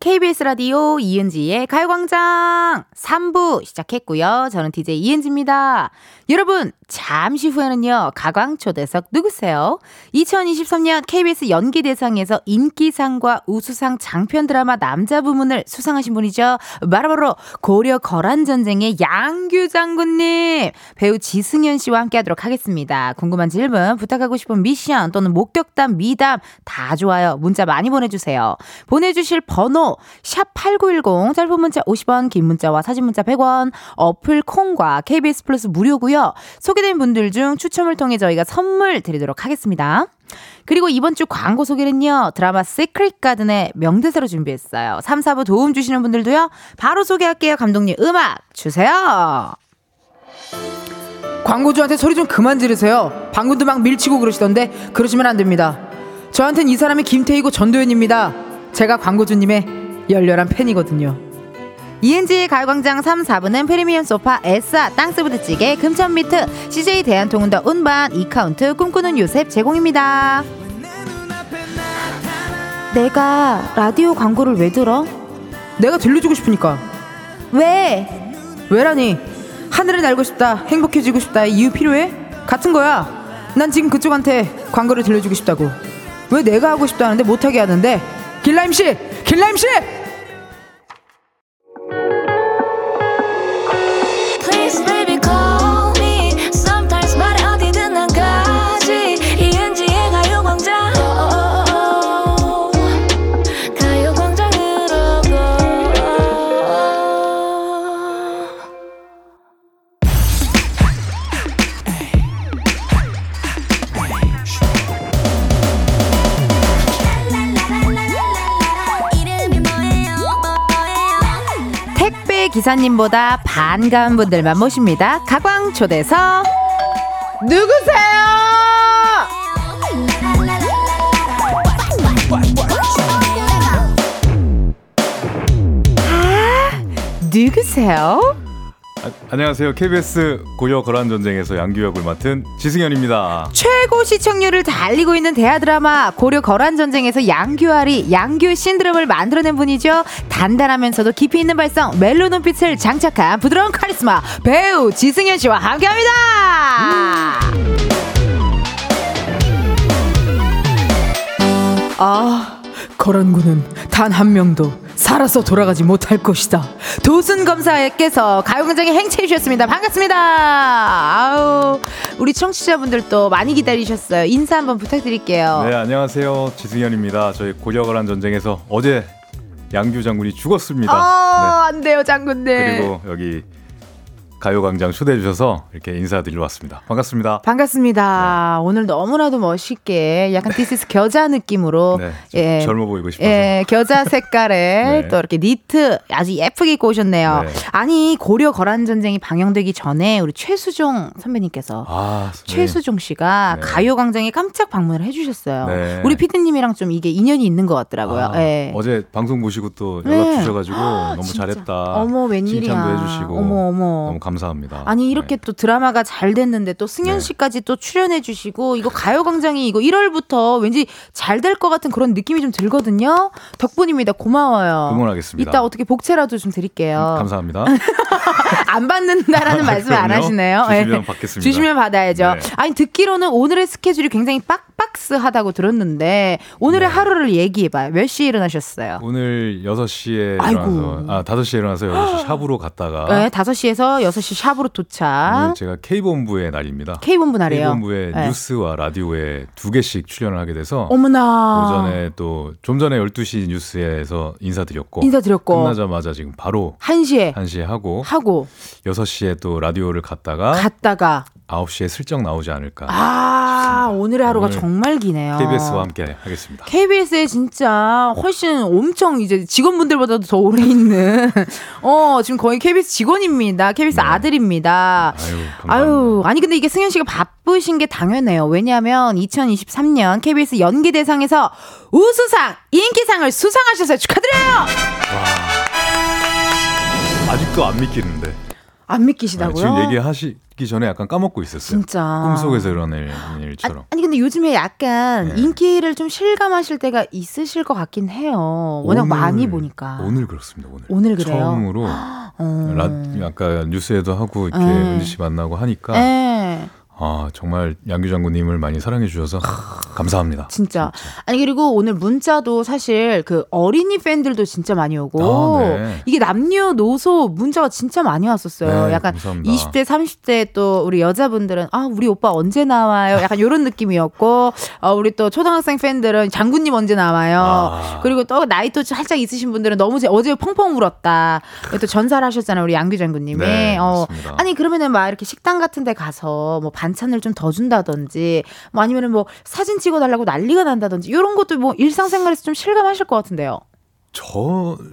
KBS 라디오 이은지의 가요광장 3부 시작했고요. 저는 DJ 이은지입니다. 여러분, 잠시 후에는요, 가광초대석 누구세요? 2023년 KBS 연기대상에서 인기상과 우수상 장편 드라마 남자 부문을 수상하신 분이죠. 바로바로 고려 거란전쟁의 양규 장군님, 배우 지승현 씨와 함께 하도록 하겠습니다. 궁금한 질문, 부탁하고 싶은 미션 또는 목격담, 미담 다 좋아요. 문자 많이 보내주세요. 보내주실 번호, 샵8910, 짧은 문자 50원, 긴 문자와 사진 문자 100원, 어플 콩과 KBS 플러스 무료고요 소개된 분들 중 추첨을 통해 저희가 선물 드리도록 하겠습니다. 그리고 이번 주 광고 소개는요, 드라마 시크릿 가든의 명대사로 준비했어요. 3, 4부 도움 주시는 분들도요, 바로 소개할게요. 감독님, 음악 주세요! 광고주한테 소리 좀 그만 지르세요. 방금도 막 밀치고 그러시던데, 그러시면 안 됩니다. 저한텐 이 사람이 김태희고 전도연입니다. 제가 광고주님의 열렬한 팬이거든요. ENG의 가요광장 3, 4부는 프리미엄 소파, 에싸, 땅스부대찌개, 금천미트, CJ 대한통운더 운반, 이카운트, 꿈꾸는 요셉 제공입니다. 내가 라디오 광고를 왜 들어? 내가 들려주고 싶으니까. 왜? 왜라니? 하늘을 날고 싶다, 행복해지고 싶다, 이유 필요해? 같은 거야. 난 지금 그쪽한테 광고를 들려주고 싶다고. 왜 내가 하고 싶다 하는데 못하게 하는데? 길라임 씨! 길라임 씨! 기사님보다 반가운 분들만 모십니다. 가광 초대석 누구세요? 아, 누구세요? 아, 안녕하세요. KBS 고려 거란 전쟁에서 양규 역을 맡은 지승현입니다. 최고 시청률을 달리고 있는 대하 드라마 고려 거란 전쟁에서 양규알이 양규 신드롬을 만들어낸 분이죠. 단단하면서도 깊이 있는 발성, 멜로 눈빛을 장착한 부드러운 카리스마 배우 지승현 씨와 함께합니다. 아, 거란군은 단 한 명도 살아서 돌아가지 못할 것이다. 도순 검사께서 가요광장에 행차해 주셨습니다. 반갑습니다. 아우 우리 청취자분들도 많이 기다리셨어요. 인사 한번 부탁드릴게요. 네, 안녕하세요. 지승현입니다. 저희 고려 거란 전쟁에서 어제 양규 장군이 죽었습니다. 아, 네. 안 돼요, 장군님. 그리고 여기 가요광장 초대해 주셔서 이렇게 인사드리러 왔습니다. 반갑습니다. 반갑습니다. 네. 오늘 너무나도 멋있게 약간 this is 겨자 느낌으로 네, 예, 젊어 보이고 싶어서 예, 겨자 색깔에 네. 또 이렇게 니트 아주 예쁘게 입고 오셨네요. 네. 아니 고려 거란 전쟁이 방영되기 전에 우리 최수종 선배님께서 아, 최수종 씨가 네. 가요광장에 깜짝 방문을 해주셨어요. 네. 우리 피디님이랑 좀 이게 인연이 있는 것 같더라고요. 아, 예. 어제 방송 보시고 또 연락 네. 주셔가지고 너무 진짜. 잘했다. 어머 웬일이야. 칭찬도 해주시고 어머 어머. 너무 감. 감사합니다. 아니 이렇게 네. 또 드라마가 잘 됐는데 또 승현 네. 씨까지 또 출연해 주시고 이거 가요광장이 이거 1월부터 왠지 잘 될 것 같은 그런 느낌이 좀 들거든요. 덕분입니다. 고마워요. 응원하겠습니다. 이따 어떻게 복채라도 좀 드릴게요. 음, 감사합니다. 안 받는다라는 말씀 안 하시네요. 주시면 네. 받겠습니다. 주시면 받아야죠. 네. 아니 듣기로는 오늘의 스케줄이 굉장히 빡빡스하다고 들었는데 오늘의 네. 하루를 얘기해봐요. 몇 시에 일어나셨어요? 오늘 6시에 아이고. 일어나서 아 5시에 일어나서 6시 샵으로 갔다가 네 5시에서 6시 다시 샵으로 도착. 오늘 제가 K본부의 날입니다. K본부 날이에요. K본부의 네. 뉴스와 라디오에 두 개씩 출연을 하게 돼서 어머나. 오전에 또 좀 전에 12시 뉴스에서 인사드렸고 인사드렸고 끝나자마자 지금 바로 1시에 1시에 하고 하고 6시에 또 라디오를 갔다가 갔다가 9시에 슬쩍 나오지 않을까. 아, 오늘의 하루가 오늘 정말 기네요. KBS와 함께 하겠습니다. KBS에 진짜 훨씬 엄청 이제 직원분들보다도 더 오래 있는, 어, 지금 거의 KBS 직원입니다. KBS 네. 아들입니다. 아유, 아유, 아니, 근데 이게 승현 씨가 바쁘신 게 당연해요. 왜냐하면 2023년 KBS 연기 대상에서 우수상, 인기상을 수상하셔서 축하드려요! 와. 아직도 안 믿기는데. 안 믿기시다고요? 지금 얘기하시 기 전에 약간 까먹고 있었어요. 진짜. 꿈속에서 일어날 일처럼. 아, 니 근데 요즘에 약간 네. 인기를 좀 실감하실 때가 있으실 것 같긴 해요. 워낙 오늘, 많이 보니까. 오늘 그렇습니다. 오늘. 오늘 그래요. 처음으로 어. 라, 아까 뉴스에도 하고 이렇게 네. 은지 씨 만나고 하니까 네. 아, 정말 양규 장군님을 많이 사랑해 주셔서 감사합니다. 진짜. 진짜. 아니 그리고 오늘 문자도 사실 그 어린이 팬들도 진짜 많이 오고 아, 네. 이게 남녀노소 문자가 진짜 많이 왔었어요. 네, 약간 감사합니다. 20대, 30대 또 우리 여자분들은 아, 우리 오빠 언제 나와요? 약간 요런 느낌이었고 어, 우리 또 초등학생 팬들은 장군님 언제 나와요? 아. 그리고 또 나이 또 살짝 있으신 분들은 너무 제, 어제 펑펑 울었다. 또 전사를 하셨잖아요. 우리 양규 장군님이. 네, 어, 아니 그러면은 막 이렇게 식당 같은 데 가서 뭐 반찬을 좀 더 준다든지 뭐 아니면은 뭐 사진 찍어달라고 난리가 난다든지 이런 것도 뭐 일상생활에서 좀 실감하실 것 같은데요. 저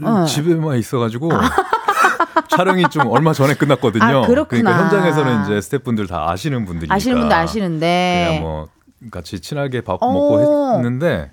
어. 집에만 있어가지고 촬영이 좀 얼마 전에 끝났거든요. 아, 그러니까 현장에서는 이제 스태프분들 다 아시는 분들이니까 아시는 분들 아시는데 그냥 뭐 같이 친하게 밥 먹고 했는데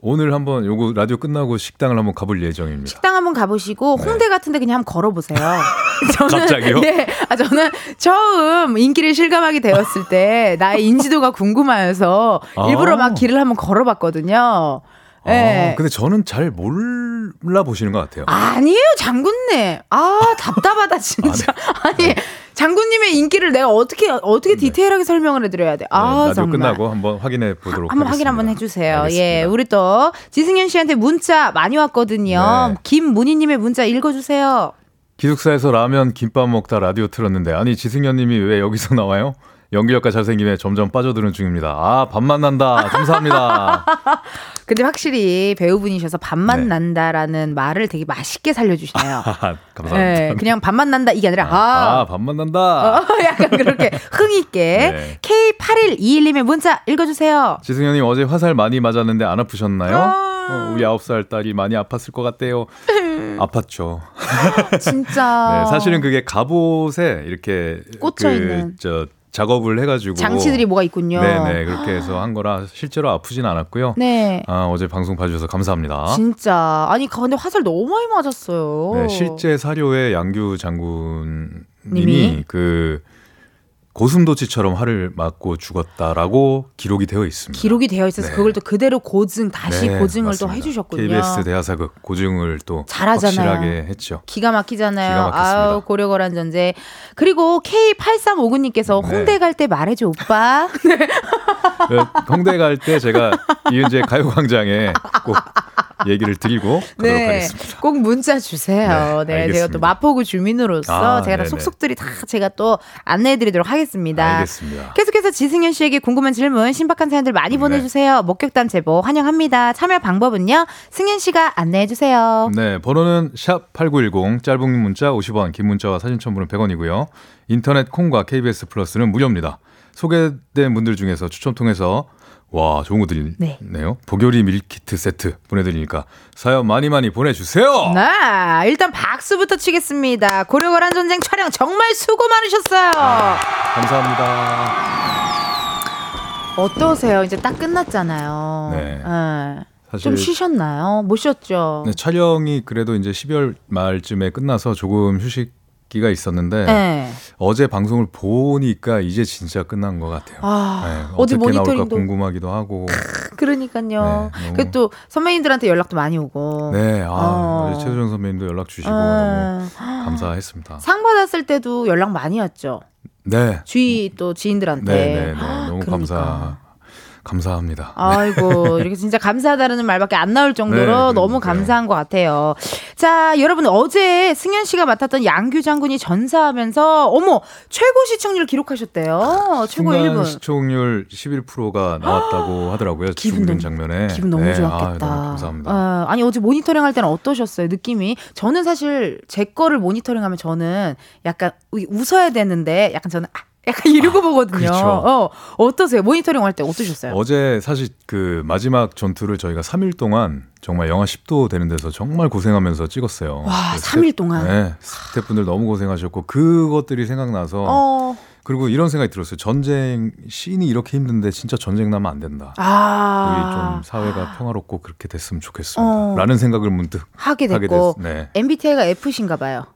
오늘 한번 요거 라디오 끝나고 식당을 한번 가볼 예정입니다. 식당 한번 가보시고 네. 홍대 같은데 그냥 한번 걸어보세요. 저는, 갑자기요? 예, 아, 저는 처음 인기를 실감하게 되었을 때 나의 인지도가 궁금해서 아. 일부러 막 길을 한번 걸어봤거든요. 예. 아, 근데 저는 잘 몰라 보시는 것 같아요. 아니에요, 장군님. 아, 답답하다, 진짜. 아, 네. 니 장군님의 인기를 내가 어떻게, 어떻게 네. 디테일하게 네. 설명을 해드려야 돼. 아, 네, 정말. 끝나고 한번 확인해 보도록 한번 하겠습니다. 확인 한번 해주세요. 예, 우리 또 지승현 씨한테 문자 많이 왔거든요. 네. 김문희님의 문자 읽어주세요. 기숙사에서 라면, 김밥 먹다 라디오 틀었는데, 아니, 지승현 님이 왜 여기서 나와요? 연기력과 잘생김에 점점 빠져드는 중입니다. 아, 밥맛 난다. 감사합니다. 근데 확실히 배우분이셔서 밥맛 네. 난다라는 말을 되게 맛있게 살려주시네요. 감사합니다. 네, 그냥 밥맛 난다 이게 아니라 아, 아 밥맛 난다. 어, 약간 그렇게 흥있게 네. K8121님의 문자 읽어주세요. 지승현님 어제 화살 많이 맞았는데 안 아프셨나요? 어... 어, 우리 9살 딸이 많이 아팠을 것 같대요. 아팠죠. 진짜. 네, 사실은 그게 갑옷에 이렇게 꽂혀 그, 있는. 저 작업을 해가지고 장치들이 뭐가 있군요. 네네 그렇게 해서 한 거라 실제로 아프진 않았고요. 네. 아, 어제 방송 봐주셔서 감사합니다. 진짜 아니 근데 화살 너무 많이 맞았어요. 네, 실제 사료에 양규 장군님이 그 고슴도치처럼 활을 맞고 죽었다라고 기록이 되어 있습니다. 기록이 되어 있어서 네. 그걸 또 그대로 고증 다시 네, 고증을 맞습니다. 또 해주셨군요. KBS 대하사극 고증을 또 잘하잖아요. 확실하게 했죠. 기가 막히잖아요. 기가 아우 고려거란 전제. 그리고 K8359님께서 홍대 갈 때 말해줘 오빠. 네. 네. 홍대 갈 때 제가 이은재 가요광장에 꼭 얘기를 드리고 가도록 네, 하겠습니다. 꼭 문자 주세요. 네, 네 제가 또 마포구 주민으로서 아, 제가 다 속속들이 다 제가 또 안내해드리도록 하겠습니다. 알겠습니다. 계속해서 지승현 씨에게 궁금한 질문, 신박한 사연들 많이 네. 보내주세요. 목격담 제보 환영합니다. 참여 방법은요. 승현 씨가 안내해주세요. 네, 번호는 샵 #8910 짧은 문자 50원, 긴 문자와 사진 첨부는 100원이고요. 인터넷 콩과 KBS 플러스는 무료입니다. 소개된 분들 중에서 추첨 통해서 와, 좋은 거 드리네요. 네. 보교리 밀키트 세트 보내드리니까 사연 많이 많이 보내주세요. 네, 일단 박수부터 치겠습니다. 고려거란 전쟁 촬영 정말 수고 많으셨어요. 아, 감사합니다. 어떠세요? 이제 딱 끝났잖아요. 네. 네. 좀 쉬셨나요? 못 쉬었죠. 네, 촬영이 그래도 이제 12월 말쯤에 끝나서 조금 휴식 기가 있었는데 네. 어제 방송을 보니까 이제 진짜 끝난 것 같아요. 아, 네, 어디 모니터링도 궁금하기도 하고. 그러니까요. 네, 그또 선배님들한테 연락도 많이 오고. 네, 아, 어. 최수정 선배님도 연락 주시고 아. 너무 감사했습니다. 상 받았을 때도 연락 많이 왔죠. 네. 주위 또 지인들한테. 네, 네, 네. 너무 그러니까. 감사. 감사합니다. 아이고, 이렇게 진짜 감사하다는 말밖에 안 나올 정도로 네, 너무 감사한 것 같아요. 자, 여러분, 어제 승현 씨가 맡았던 양규 장군이 전사하면서, 어머, 최고 시청률 기록하셨대요. 최고 1분. 시청률 11%가 나왔다고 하더라고요. 기분 죽는 장면에. 기분 너무 네, 좋았겠다. 아, 감사합니다. 어, 아니, 어제 모니터링 할 때는 어떠셨어요? 느낌이? 저는 사실 제 거를 모니터링 하면 저는 약간 웃어야 되는데, 약간 저는, 아, 약간 이러고 아, 보거든요. 그렇죠. 어, 어떠세요? 모니터링 할 때 어떠셨어요? 어제 사실 그 마지막 전투를 저희가 3일 동안 정말 영하 10도 되는 데서 정말 고생하면서 찍었어요. 와, 3일 동안? 네. 스태프분들 너무 고생하셨고 그것들이 생각나서 어. 그리고 이런 생각이 들었어요. 전쟁 씬이 이렇게 힘든데 진짜 전쟁 나면 안 된다. 아. 우리 좀 사회가 평화롭고 그렇게 됐으면 좋겠습니다. 어. 라는 생각을 문득 하게 됐고 하게 네. MBTI가 F신가 봐요.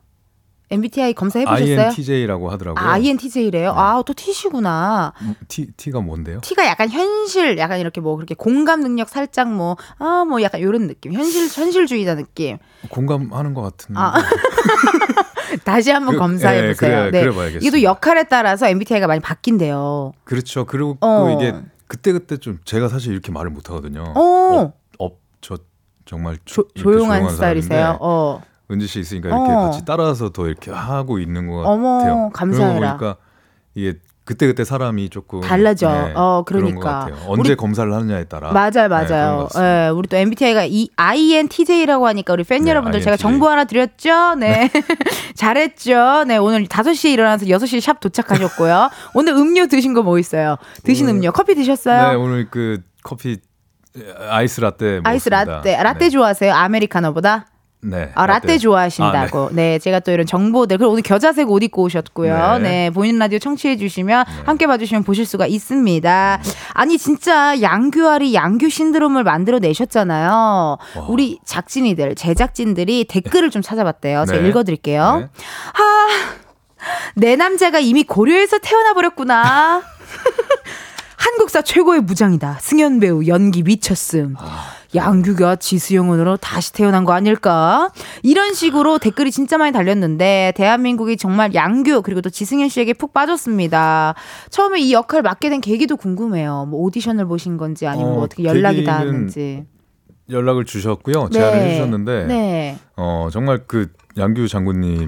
MBTI 검사 해 보셨어요? INTJ라고 하더라고요. 아, INTJ래요? 네. 아, 또 T시구나. 음, T T가 뭔데요? T가 약간 현실, 약간 이렇게 뭐 그렇게 공감 능력 살짝 뭐 아, 뭐 약간 요런 느낌. 현실 현실주의자 느낌. 공감하는 것 같은데. 아. 다시 한번 그, 검사해 예, 보세요. 예, 그래, 네. 그래 이게 또 역할에 따라서 MBTI가 많이 바뀐대요. 그렇죠. 그리고 어. 이게 그때 그때 좀 제가 사실 이렇게 말을 못 하거든요. 어, 어, 저 정말 조, 조용한 스타일이세요. 어. 은지 씨 있으니까 이렇게 어. 같이 따라서 더 이렇게 하고 있는 것 어머, 같아요. 감사해라. 보니까 이게 그때 그때 사람이 조금 달라져. 네, 어 그러니까 언제 우리, 검사를 하느냐에 따라 맞아요, 맞아요. 네, 네, 우리 또 MBTI가 이 INTJ라고 하니까 우리 팬 네, 여러분들 INTJ. 제가 정보 하나 드렸죠. 네, 잘했죠. 네, 오늘 5 시에 일어나서 6 시 샵 도착하셨고요. 오늘 음료 드신 거 뭐 있어요? 드신 음 료 커피 드셨어요? 네, 오늘 그 커피 아이스 라떼 아이스 라떼 라떼 네. 좋아하세요? 아메리카노보다? 네. 아, 라떼 좋아하신다고. 아, 네. 네. 제가 또 이런 정보들. 그리고 오늘 겨자색 옷 입고 오셨고요. 네. 네 보이는 라디오 청취해 주시면 네. 함께 봐주시면 보실 수가 있습니다. 아니, 진짜 양규알이 양규 신드롬을 만들어 내셨잖아요. 와. 우리 작진이들, 제작진들이 댓글을 좀 찾아봤대요. 제가 네. 읽어드릴게요. 네. 아, 내 남자가 이미 고려에서 태어나 버렸구나. 한국사 최고의 무장이다. 승연 배우 연기 미쳤음. 아. 양규가 지수영으로 다시 태어난 거 아닐까? 이런 식으로 댓글이 진짜 많이 달렸는데 대한민국이 정말 양규 그리고 또 지승현 씨에게 푹 빠졌습니다. 처음에 이 역할 맡게 된 계기도 궁금해요. 뭐 오디션을 보신 건지 아니면 뭐 어, 떻게 연락이 닿았는지. 연락을 주셨고요. 제안을 네. 해주셨는데 네. 어 정말 그 양규 장군님이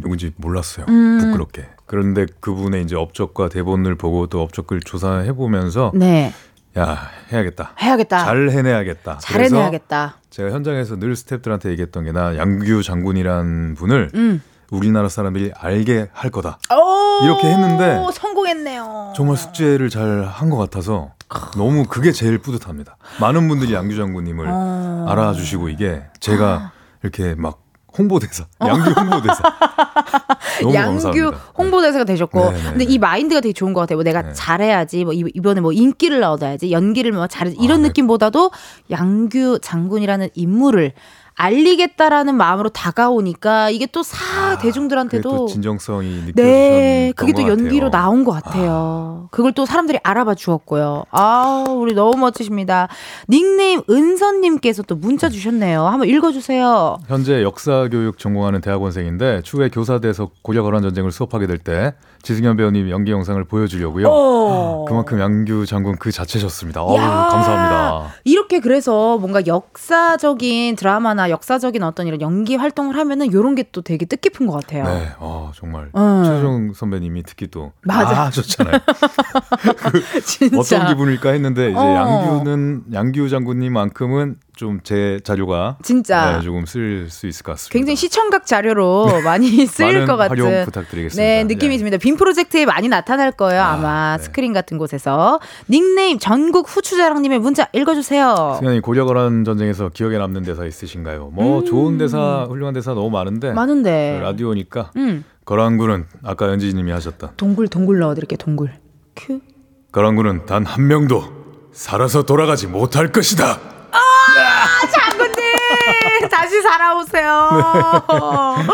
누군지 몰랐어요. 음. 부끄럽게. 그런데 그분의 이제 업적과 대본을 보고 또 업적을 조사해 보면서 네. 야 해야겠다. 해야겠다. 잘 해내야겠다. 잘 해내야겠다. 제가 현장에서 늘 스탭들한테 얘기했던 게 나 양규 장군이란 분을 음. 우리나라 사람들이 알게 할 거다. 이렇게 했는데 성공했네요. 정말 숙제를 잘 한 것 같아서 너무 그게 제일 뿌듯합니다. 많은 분들이 양규 장군님을 어... 알아주시고 이게 제가 이렇게 막 홍보대사, 어. 양규 홍보대사. 너무 양규 감사합니다. 홍보대사가 되셨고, 네네네. 네, 근데 이 네. 마인드가 되게 좋은 것 같아요. 뭐 내가 네. 잘해야지, 뭐 이번에 뭐 인기를 얻어야지, 연기를 뭐 잘해 이런 아, 네. 느낌보다도 양규 장군이라는 인물을 알리겠다라는 마음으로 다가오니까 이게 또사 아, 대중들한테도 또 진정성이 느껴지셨 네, 그게 또 연기로 같아요. 나온 것 같아요. 아. 그걸 또 사람들이 알아봐 주었고요. 아, 우리 너무 멋지십니다. 닉네임 은선님께서 또 문자 주셨네요. 한번 읽어주세요. 현재 역사 교육 전공하는 대학원생인데 추후에 교사 돼서 고려 거란 전쟁을 수업하게 될 때 지승현 배우님 연기 영상을 보여주려고요. 오. 어. 그만큼 양규 장군 그 자체셨습니다. 어우, 감사합니다. 이렇게 그래서 뭔가 역사적인 드라마나 역사적인 어떤 이런 연기 활동을 하면은 이런 게 또 되게 뜻깊은 것 같아요. 네, 어, 정말 음. 최종 선배님이 특히 또 맞아. 아, 좋잖아요. 그 어떤 기분일까 했는데 이제 어. 양규는 양규 장군님만큼은 좀 제 자료가 진짜 네, 조금 쓸 수 있을 것 같습니다. 굉장히 시청각 자료로 네. 많이 쓰일 것 같은 활용 부탁드리겠습니다. 네, 느낌이 네. 듭니다. 빔 프로젝트에 많이 나타날 거예요. 아, 마 네. 스크린 같은 곳에서 닉네임 전국 후추자랑님의 문자 읽어주세요. 승현이 고려거란 전쟁에서 기억에 남는 대사 있으신가요? 뭐 음. 좋은 대사, 훌륭한 대사 너무 많은데 많은데 그 라디오니까 음. 거란군은 아까 연지님이 하셨던 동굴 동굴 넣어드릴게요. 동굴 큐. 거란군은 단 한 명도 살아서 돌아가지 못할 것이다. 다시 살아오세요. 네.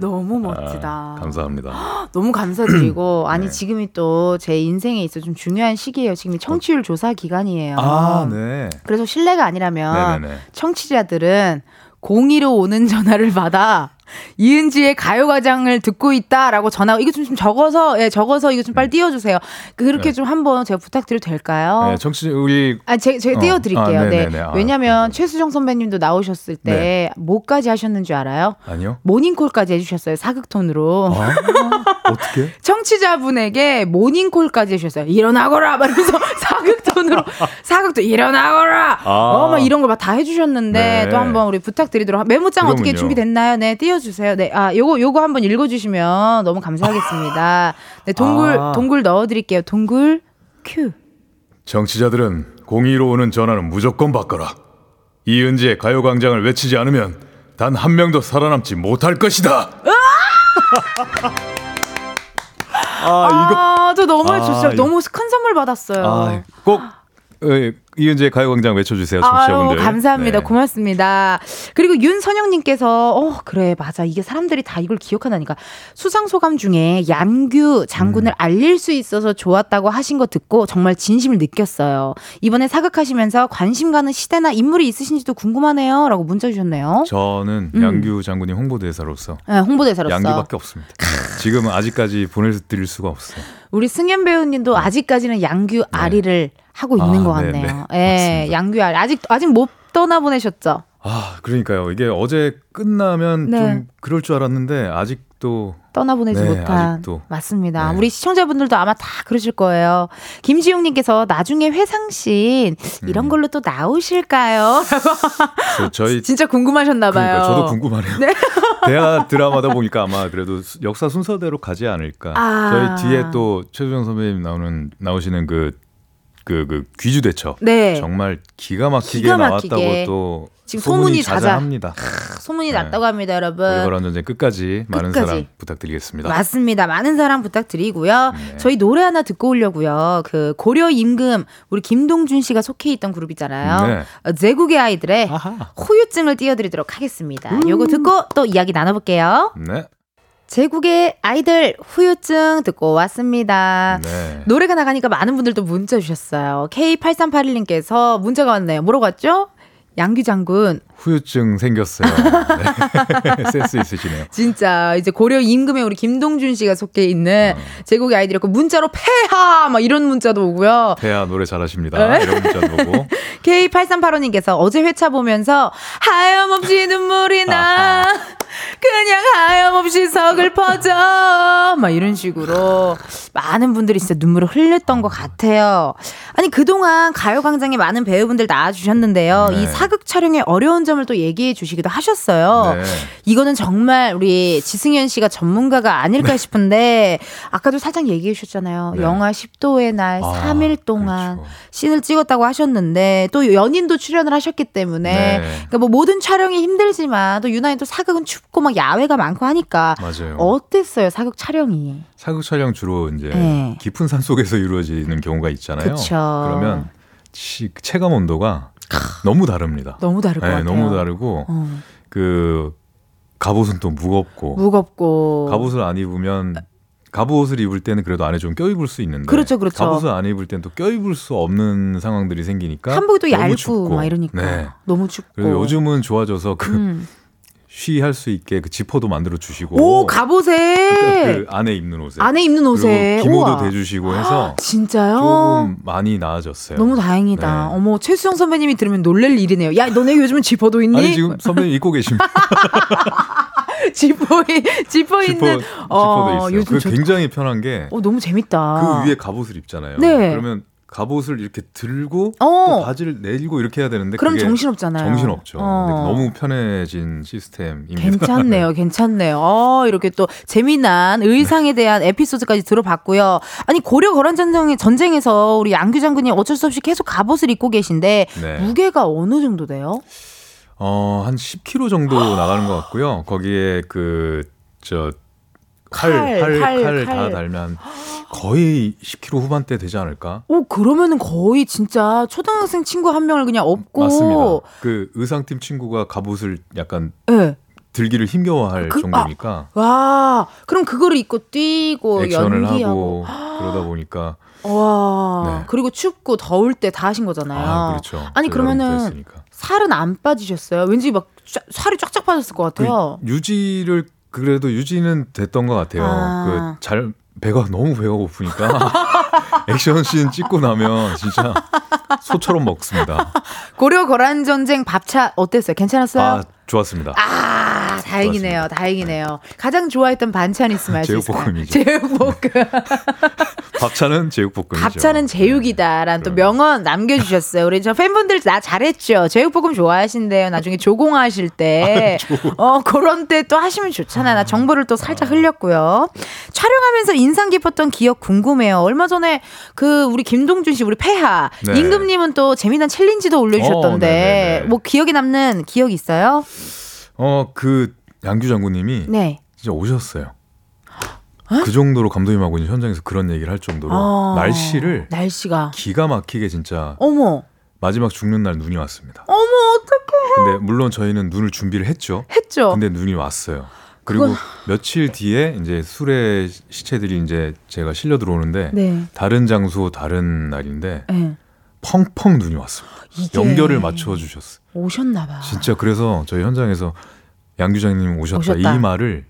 너무 멋지다. 아, 감사합니다. 너무 감사드리고, 아니, 네. 지금이 또 제 인생에 있어 좀 중요한 시기예요. 지금이 청취율 조사 기간이에요. 아, 네. 그래서 실례가 아니라면, 네네네. 청취자들은 02로 오는 전화를 받아 이은지의 가요과장을 듣고 있다라고 전화 이거 좀, 좀 적어서 예 적어서 이거 좀 빨리 음. 띄워주세요. 그렇게 네. 좀 한번 제가 부탁드려도 될까요? 네, 정치 우리 아 제, 제가 어. 띄워드릴게요. 아, 네, 왜냐하면 아, 최수정 선배님도 나오셨을 때 네. 뭐까지 하셨는 줄 알아요? 아니요. 모닝콜까지 해주셨어요 사극톤으로. 아, 어떻게? 청취자분에게 모닝콜까지 해주셨어요. 일어나거라 말면서 사극톤으로 사극톤 일어나거라. 아. 어 막 이런 걸 막 다 해주셨는데 네. 또 한번 우리 부탁드리도록 메모장 그러면요. 어떻게 준비됐나요? 네 띄워. 띄워주세요. 네, 아, 요거, 요거 한번 읽어주시면 너무 감사하겠습니다. 네, 동굴, 아. 동굴 넣어드릴게요. 동굴, 큐. 정치자들은 공의로 오는 전화는 무조건 바꿔라. 이은지의 가요광장을 외치지 않으면 단 한 명도 살아남지 못할 것이다. 아, 이거. 아, 저 너무 아, 좋죠. 너무 큰 선물 받았어요. 아, 꼭 이은재 가요광장 외쳐주세요, 청취자분들. 감사합니다. 네. 고맙습니다. 그리고 윤선영님께서, 어, 그래, 맞아. 이게 사람들이 다 이걸 기억하다니까. 수상 소감 중에 양규 장군을 음. 알릴 수 있어서 좋았다고 하신 거 듣고 정말 진심을 느꼈어요. 이번에 사극하시면서 관심 가는 시대나 인물이 있으신지도 궁금하네요. 라고 문자 주셨네요. 저는 음. 양규 장군님 홍보대사로서. 네, 홍보대사로서. 양규밖에 없습니다. 지금은 아직까지 보내드릴 수가 없어요. 우리 승현 배우님도 네. 아직까지는 양규 네. 아리를 하고 있는 아, 것 네, 같네요. 예, 양규 아리 아직 아직 못 떠나 보내셨죠? 아, 그러니까요. 이게 어제 끝나면 네. 좀 그럴 줄 알았는데 아직도 떠나보내지 네, 못한 아직도. 맞습니다. 네. 우리 시청자분들도 아마 다 그러실 거예요. 김지용님께서 나중에 회상씬 이런 음. 걸로 또 나오실까요? 저희 진짜 궁금하셨나봐요. 그러니까 저도 궁금하네요. 네. 대화 드라마다 보니까 아마 그래도 역사 순서대로 가지 않을까. 아. 저희 뒤에 또 최수정 선배님 나오는 나오시는 그 그, 그 귀주대처. 네. 정말 기가 막히게, 기가. 나왔다고 또 지금 소문이, 소문이 자자합니다. 크, 소문이 네. 났다고 합니다, 여러분. 우리 전쟁 끝까지, 끝까지 많은 사랑 부탁드리겠습니다. 맞습니다. 많은 사랑 부탁드리고요. 네. 저희 노래 하나 듣고 오려고요. 그 고려 임금 우리 김동준 씨가 속해 있던 그룹 있잖아요. 네. 어, 제국의 아이들의 아하. 호유증을 띄워드리도록 하겠습니다. 음. 요거 듣고 또 이야기 나눠볼게요. 네. 제국의 아이들 후유증 듣고 왔습니다. 네. 노래가 나가니까 많은 분들도 문자 주셨어요. K8381님께서 문자가 왔네요. 뭐라고 왔죠? 양규 장군 후유증 생겼어요. 네. 센스 있으시네요. 진짜 이제 고려 임금에 우리 김동준 씨가 속해 있는 어. 제국의 아이들이었고 문자로 폐하 막 이런 문자도 오고요. 폐하 노래 잘하십니다. 네. 이런 문자도 오고. K8385님께서 어제 회차 보면서 하염없이 눈물이 나. 그냥 하염없이 서글퍼져. 막 이런 식으로 많은 분들이 진짜 눈물을 흘렸던 것 같아요. 아니 그동안 가요광장에 많은 배우분들 나와주셨는데요. 네. 이 사극 촬영의 어려운 점을 또 얘기해 주시기도 하셨어요. 네. 이거는 정말 우리 지승현 씨가 전문가가 아닐까 네. 싶은데 아까도 살짝 얘기해 주셨잖아요. 네. 영하 10도의 날 아, 3일 동안 그렇죠. 씬을 찍었다고 하셨는데 또 연인도 출연을 하셨기 때문에 네. 그러니까 뭐 모든 촬영이 힘들지만 또 유난히 또 사극은 춥고 막 야외가 많고 하니까 맞아요. 어땠어요 사극 촬영이? 사극 촬영 주로 이제 네. 깊은 산 속에서 이루어지는 경우가 있잖아요. 그쵸. 그러면 체감 온도가 너무 다릅니다. 너무 다를 것 네, 같아요. 너무 다르고 어. 그 갑옷은 또 무겁고 무겁고 갑옷을 안 입으면 갑옷을 입을 때는 그래도 안에 좀 껴입을 수 있는데 그렇죠, 그렇죠. 갑옷을 안 입을 때는 또 껴입을 수 없는 상황들이 생기니까 한복이 또 얇고 춥고. 막 이러니까 네. 너무 춥고 그리고 요즘은 좋아져서 그 음. 쉬할 수 있게 그 지퍼도 만들어 주시고 오 갑옷에 그 안에 입는 옷에 안에 입는 옷에 기모도 대주시고 해서 진짜요? 조금 많이 나아졌어요. 너무 다행이다. 네. 어머 최수영 선배님이 들으면 놀랄 일이네요. 야 너네 요즘은 지퍼도 있니? 아니 지금 선배님 입고 계십니다. 지퍼 지퍼 있는 지퍼, 어, 지퍼도 있어요. 그 굉장히 편한 게 어, 너무 재밌다. 그 위에 갑옷을 입잖아요. 네. 그러면 갑옷을 이렇게 들고 어. 또 바지를 내리고 이렇게 해야 되는데 그럼 정신 없잖아요. 정신 없죠. 어. 너무 편해진 시스템입니다. 괜찮네요. 괜찮네요. 어, 이렇게 또 재미난 의상에 네. 대한 에피소드까지 들어봤고요. 아니 고려 거란 전쟁 전쟁에서 우리 양규 장군이 어쩔 수 없이 계속 갑옷을 입고 계신데 네. 무게가 어느 정도 돼요? 어, 한 10kg 정도 나가는 것 같고요. 거기에 그 저 칼, 칼, 칼, 칼, 다 달면 거의 10kg 후반대 되지 않을까? 오, 그러면은 거의 진짜 초등학생 친구 한 명을 그냥 업고. 맞습니다. 그 의상팀 친구가 갑옷을 약간 네. 들기를 힘겨워할 그, 정도니까. 아, 와, 그럼 그거를 입고 뛰고 액션을 연기하고 하고 그러다 보니까. 와, 네. 그리고 춥고 더울 때 다 하신 거잖아요. 아, 그렇죠. 아니 그러면은 살은 안 빠지셨어요? 왠지 막 살이 쫙쫙 빠졌을 것 같아요. 그 유지를 그래도 유지는 됐던 것 같아요. 아. 그잘 배가 너무 배가 고프니까 액션씬 찍고 나면 진짜 소처럼 먹습니다. 고려 거란 전쟁 밥차 어땠어요? 괜찮았어요? 아, 좋았습니다. 아, 다행이네요. 좋았습니다. 다행이네요. 네. 가장 좋아했던 반찬 있으면 알수 있어요. 제육볶음이죠. 제육볶음. 밥차는 제육볶음이죠. 밥차는 제육이다라는 네. 또 명언 남겨주셨어요. 우리 저 팬분들 나 잘했죠. 제육볶음 좋아하신대요. 나중에 조공하실 때. 아, 어, 그런 때 또 하시면 좋잖아요. 나 정보를 또 살짝 흘렸고요. 촬영하면서 인상 깊었던 기억 궁금해요. 얼마 전에 그 우리 김동준 씨, 우리 폐하. 네. 임금님은 또 재미난 챌린지도 올려주셨던데. 어, 뭐 기억에 남는 기억 있어요? 어, 그 양규 장군님이 네. 진짜 오셨어요. 어? 그 정도로 감독님하고 이제 현장에서 그런 얘기를 할 정도로 어, 날씨를 날씨가 기가 막히게 진짜 어머 마지막 죽는 날 눈이 왔습니다. 어머 어떡해. 근데 물론 저희는 눈을 준비를 했죠. 했죠. 근데 눈이 왔어요. 그리고 그건... 며칠 뒤에 이제 술의 시체들이 이제 제가 실려 들어오는데 네. 다른 장소 다른 날인데 네. 펑펑 눈이 왔습니다. 연결을 맞춰 주셨어요. 오셨나 봐. 진짜 그래서 저희 현장에서 양 규장님 오셨다, 오셨다. 이 말을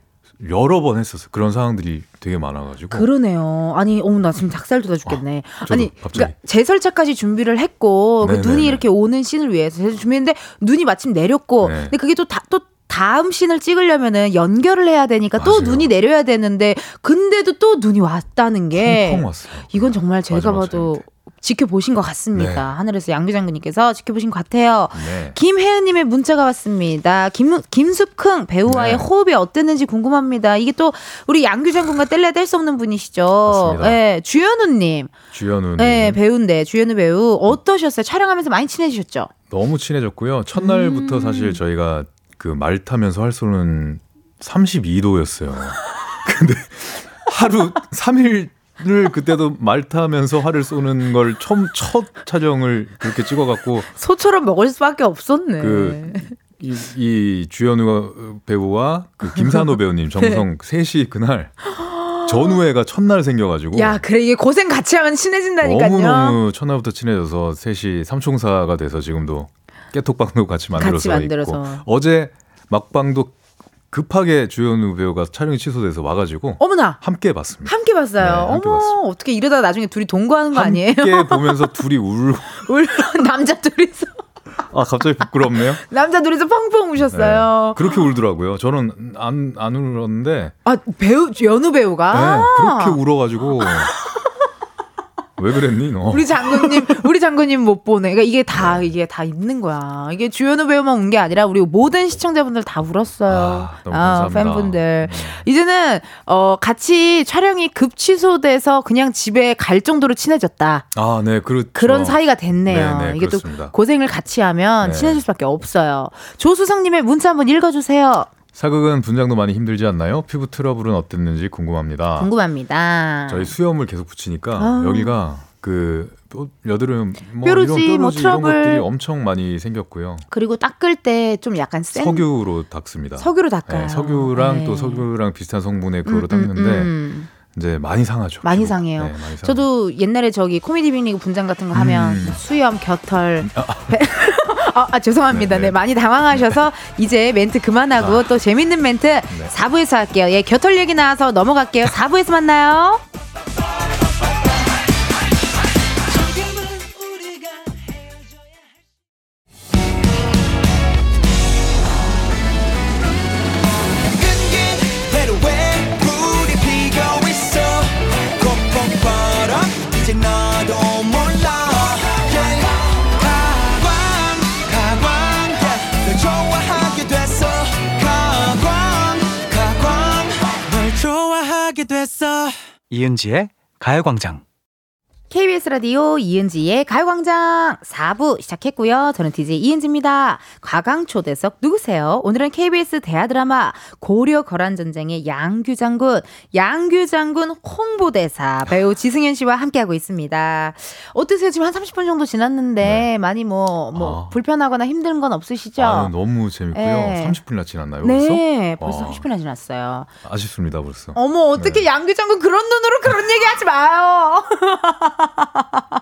여러 번 했었어요. 그런 상황들이 되게 많아가지고. 그러네요. 아니, 어머, 나 지금 닭살 돋아 죽겠네. 아, 아니, 그러니까 제설차까지 준비를 했고, 그 눈이 이렇게 오는 씬을 위해서 준비했는데, 눈이 마침 내렸고, 네. 근데 그게 또 다, 또 다음 씬을 찍으려면은 연결을 해야 되니까 맞아요. 또 눈이 내려야 되는데, 근데도 또 눈이 왔다는 게. 이건 정말 제가 봐도 지켜보신 것 같습니다. 네. 하늘에서 양규 장군님께서 지켜보신 것 같아요. 네. 김혜은님의 문자가 왔습니다. 김, 김숙흥 배우와의 네. 호흡이 어땠는지 궁금합니다. 이게 또 우리 양규 장군과 뗄래야 뗄수 없는 분이시죠. 네, 주현우님. 주현우. 네, 배우인데 주현우 배우 어떠셨어요? 촬영하면서 많이 친해지셨죠? 너무 친해졌고요. 첫날부터 음. 사실 저희가 그 말 타면서 할 수는 32도였어요. 근데 하루 3일 을 그때도 말 타면서 활을 쏘는 걸 처음 첫 촬영을 그렇게 찍어갖고 소처럼 먹을 수밖에 없었네. 그 이, 이 주연우 배우와 그 김산호 배우님 정성 네. 셋이 그날 전우회가 첫날 생겨가지고 야 그래 이게 고생 같이 하면 친해진다니까요. 너무 너무 첫날부터 친해져서 셋이 삼총사가 돼서 지금도 깨톡방도 같이 만들어서, 같이 만들어서. 있고 어제 막방도 급하게 주연우 배우가 촬영이 취소돼서 와가지고 어머나 함께 봤습니다. 함께 봤어요. 네, 함께 어머 봤습니다. 어떻게 이러다 나중에 둘이 동거하는 거 아니에요? 함께 보면서 둘이 울 울 남자 둘이서 아 갑자기 부끄럽네요. 남자 둘이서 펑펑 우셨어요. 네, 그렇게 울더라고요. 저는 안안 울었는데 아 배우 연우 배우가 네, 그렇게 울어가지고 왜 그랬니 너? 우리 장군님, 우리 장군님 못 보네. 그러니까 이게 다 이게 다 있는 거야. 이게 주연우 배우만 운게 아니라 우리 모든 시청자분들 다 울었어요. 아, 아 팬분들. 음. 이제는 어 같이 촬영이 급 취소돼서 그냥 집에 갈 정도로 친해졌다. 아, 네, 그렇죠. 그런 사이가 됐네요. 네, 네, 이게 그렇습니다. 또 고생을 같이 하면 네. 친해질 수밖에 없어요. 조수성님의 문자 한번 읽어주세요. 사극은 분장도 많이 힘들지 않나요? 피부 트러블은 어땠는지 궁금합니다. 궁금합니다. 저희 수염을 계속 붙이니까 아. 여기가 그 여드름 뭐 뾰루지, 이런 뭐 트러블 이런 것들이 엄청 많이 생겼고요. 그리고 닦을 때 좀 약간 센 석유로 닦습니다. 석유로 닦아요. 네, 석유랑 네. 또 석유랑 비슷한 성분의 그거로 음, 닦는데 음, 음. 이제 많이 상하죠. 많이 피부. 상해요. 네, 많이 저도 옛날에 저기 코미디 빅리그 분장 같은 거 하면 음. 수염, 겨털, 아, 아, 아 죄송합니다. 네, 네. 네, 많이 당황하셔서 이제 멘트 그만하고 아. 또 재밌는 멘트 네. 4부에서 할게요. 예, 겨털 얘기 나와서 넘어갈게요. 4부에서 만나요. 이은지의 가요광장 KBS 라디오 이은지의 가요광장 4부 시작했고요. 저는 DJ 이은지입니다. 과강초대석 누구세요? 오늘은 KBS 대하드라마 고려 거란전쟁의 양규 장군, 양규 장군 홍보대사 배우 지승현 씨와 함께하고 있습니다. 어떠세요? 지금 한 30분 정도 지났는데 네. 많이 뭐, 뭐 아. 불편하거나 힘든 건 없으시죠? 아, 너무 재밌고요. 네. 30분이나 지났나요? 벌써? 네, 벌써 아. 30분이나 지났어요. 아쉽습니다, 벌써. 어머, 어떻게 네. 양규 장군 그런 눈으로 그런 얘기 하지 마요.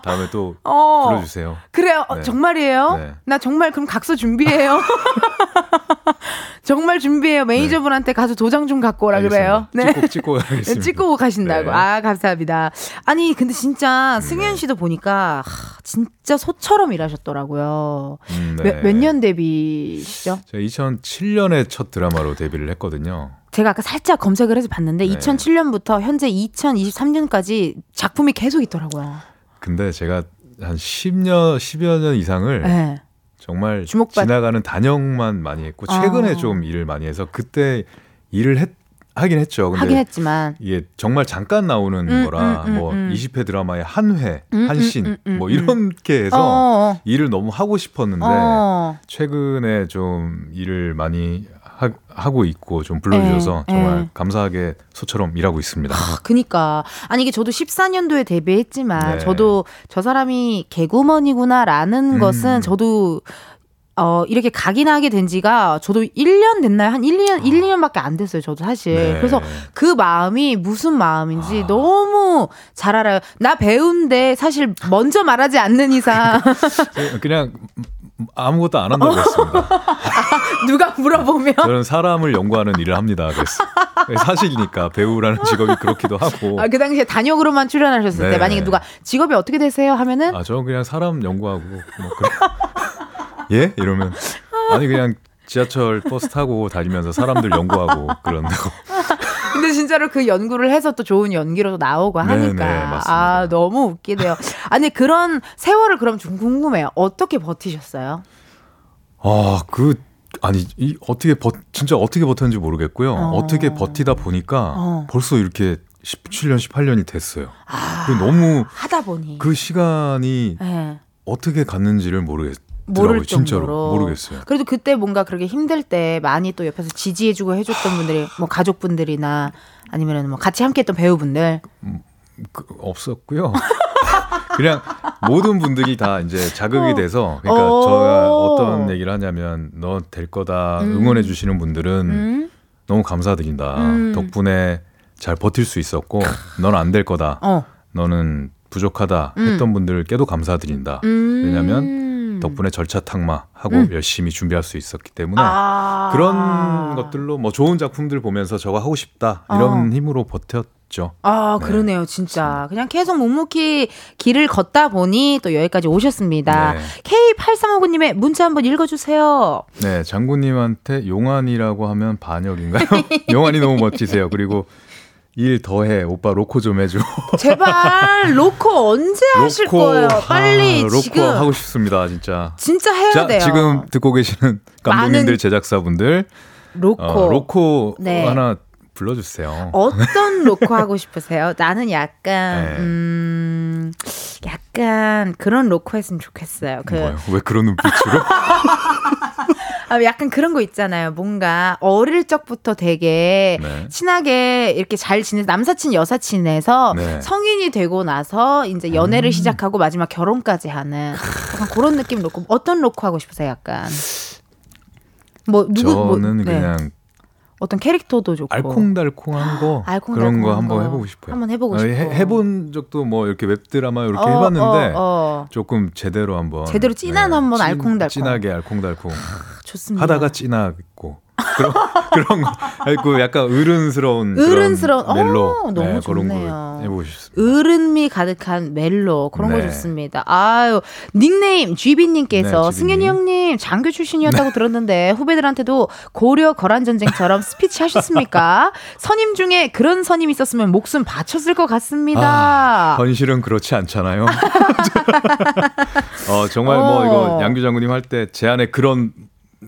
다음에 또 어, 불러주세요. 그래요. 어, 네. 정말이에요? 네. 나 정말 그럼 각서 준비해요. 정말 준비해요. 매니저분한테 가서 도장 좀 갖고 오라 그래요. 네. 찍고, 찍고 가겠습니다. 찍고 가신다고. 네. 아, 감사합니다. 아니, 근데 진짜 네. 승현 씨도 보니까 하, 진짜 소처럼 일하셨더라고요. 음, 네. 몇년 데뷔시죠? 제가 2007년에 첫 드라마로 데뷔를 했거든요. 제가 아까 살짝 검색을 해서 봤는데 네. 2007년부터 현재 2023년까지 작품이 계속 있더라고요. 근데 제가 한 10년, 10여 년 이상을 네. 정말 주목받... 지나가는 단역만 많이 했고 최근에 어. 좀 일을 많이 해서 그때 일을 했 하긴 했죠. 근데 하긴 했지만 이게 정말 잠깐 나오는 음, 거라 음, 음, 뭐 20회 음. 드라마의 한 회, 음, 한신 음, 뭐 이렇게 해서 어, 어. 일을 너무 하고 싶었는데 어. 최근에 좀 일을 많이 하, 고 있고 좀 불러주셔서 에, 네, 정말 에. 네. 감사하게 소처럼 일하고 있습니다. 아, 그니까 아니 이게 저도 14년도에 데뷔했지만 네. 저도 저 사람이 개구먼이구나라는 음. 것은 저도 어, 이렇게 각인하게 된 지가 저도 1년 됐나요? 한 1, 2년, 1, 2년밖에 안 됐어요. 저도 사실. 네. 그래서 그 마음이 무슨 마음인지 아. 너무 잘 알아요. 나 배우인데 사실 먼저 말하지 않는 이상. 그냥 아무것도 안 한다고 했습니다. 누가 물어보면 저는 사람을 연구하는 일을 합니다. 그래서 사실이니까 배우라는 직업이 그렇기도 하고. 아, 그 당시에 단역으로만 출연하셨을 네. 때 만약에 누가 직업이 어떻게 되세요 하면은 아, 저는 그냥 사람 연구하고 뭐 그래. 예? 이러면 아니 그냥 지하철 버스 타고 다니면서 사람들 연구하고 그런다고. 근데 진짜로 그 연구를 해서 또 좋은 연기로 나오고 하니까 네네, 아 너무 웃기네요. 아니 그런 세월을 그럼 좀 궁금해요. 어떻게 버티셨어요? 아그 아니 이 어떻게 버 진짜 어떻게 버텼는지 모르겠고요. 어. 떻게 버티다 보니까 어. 벌써 이렇게 17년 18년이 됐어요. 아, 너무 하다 보니 그 시간이 네. 어떻게 갔는지를 모르겠. 모를 진짜로 모르겠어요. 그래도 그때 뭔가 그렇게 힘들 때 많이 또 옆에서 지지해주고 해줬던 분들이 뭐 가족분들이나 아니면은 뭐 같이 함께했던 배우분들 음, 그, 없었고요. 그냥 모든 분들이 다 이제 자극이 어. 돼서 그러니까 어. 저가 어떤 얘기를 하냐면 너 될 거다 음. 응원해 주시는 분들은 음. 너무 감사드린다. 음. 덕분에 잘 버틸 수 있었고 넌 안 될 거다. 어. 너는 부족하다 음. 했던 분들께도 감사드린다. 음. 왜냐하면 덕분에 절차 탁마하고 음. 열심히 준비할 수 있었기 때문에 아~ 그런 것들로 뭐 좋은 작품들 보면서 저거 하고 싶다 이런 어. 힘으로 버텼죠. 아 네. 그러네요, 진짜 그냥 계속 묵묵히 길을 걷다 보니 또 여기까지 오셨습니다. 네. K8359님의 문자 한번 읽어주세요. 네, 장군님한테 용환이라고 하면 반역인가요? 용환이 너무 멋지세요. 그리고 일 더해 오빠 로코 좀 해줘. 제발 로코 언제 로코, 하실 거예요? 빨리 아, 로코 지금 하고 싶습니다 진짜. 진짜 해야 자, 돼요. 지금 듣고 계시는 감독님들 제작사분들 로코 어, 로코 네. 하나 불러주세요. 어떤 로코 하고 싶으세요? 나는 약간 네. 음 약간 그런 로코 했으면 좋겠어요. 그 뭐요? 왜 그런 눈빛으로? 아, 약간 그런 거 있잖아요. 뭔가 어릴 적부터 되게 네. 친하게 이렇게 잘 지내 남사친 여사친에서 네. 성인이 되고 나서 이제 연애를 음. 시작하고 마지막 결혼까지 하는 약간 그런 느낌 놓고 어떤 로코 하고 싶으세요? 약간 뭐 누구 저는 뭐, 네. 그냥 어떤 캐릭터도 좋고 알콩달콩한 거 알콩달콩한 그런 거 한번 해보고 싶어요. 한번 해보고 싶어. 해, 본 적도 뭐 이렇게 웹 드라마 이렇게 어, 해봤는데 어, 어. 조금 제대로 한번 제대로 진한 네, 한번 알콩달콩 진하게 알콩달콩 좋습니다. 하다가 진하고 그런 그런 거 그리고 약간 어른스러운 어른스러운 멜로 어, 너무 네, 좋네요. 그런 거 해보고 싶습니다. 어른미 가득한 멜로 그런 네. 거 좋습니다. 아유 닉네임 쥐비님께서 네, 승현이 형님 장교 출신이었다고 네. 들었는데 후배들한테도 고려 거란 전쟁처럼 스피치 하셨습니까? 선임 중에 그런 선임 있었으면 목숨 바쳤을 것 같습니다. 아, 현실은 그렇지 않잖아요. 어 정말 뭐 어. 이거 양규 장군님 할 때 제 안에 그런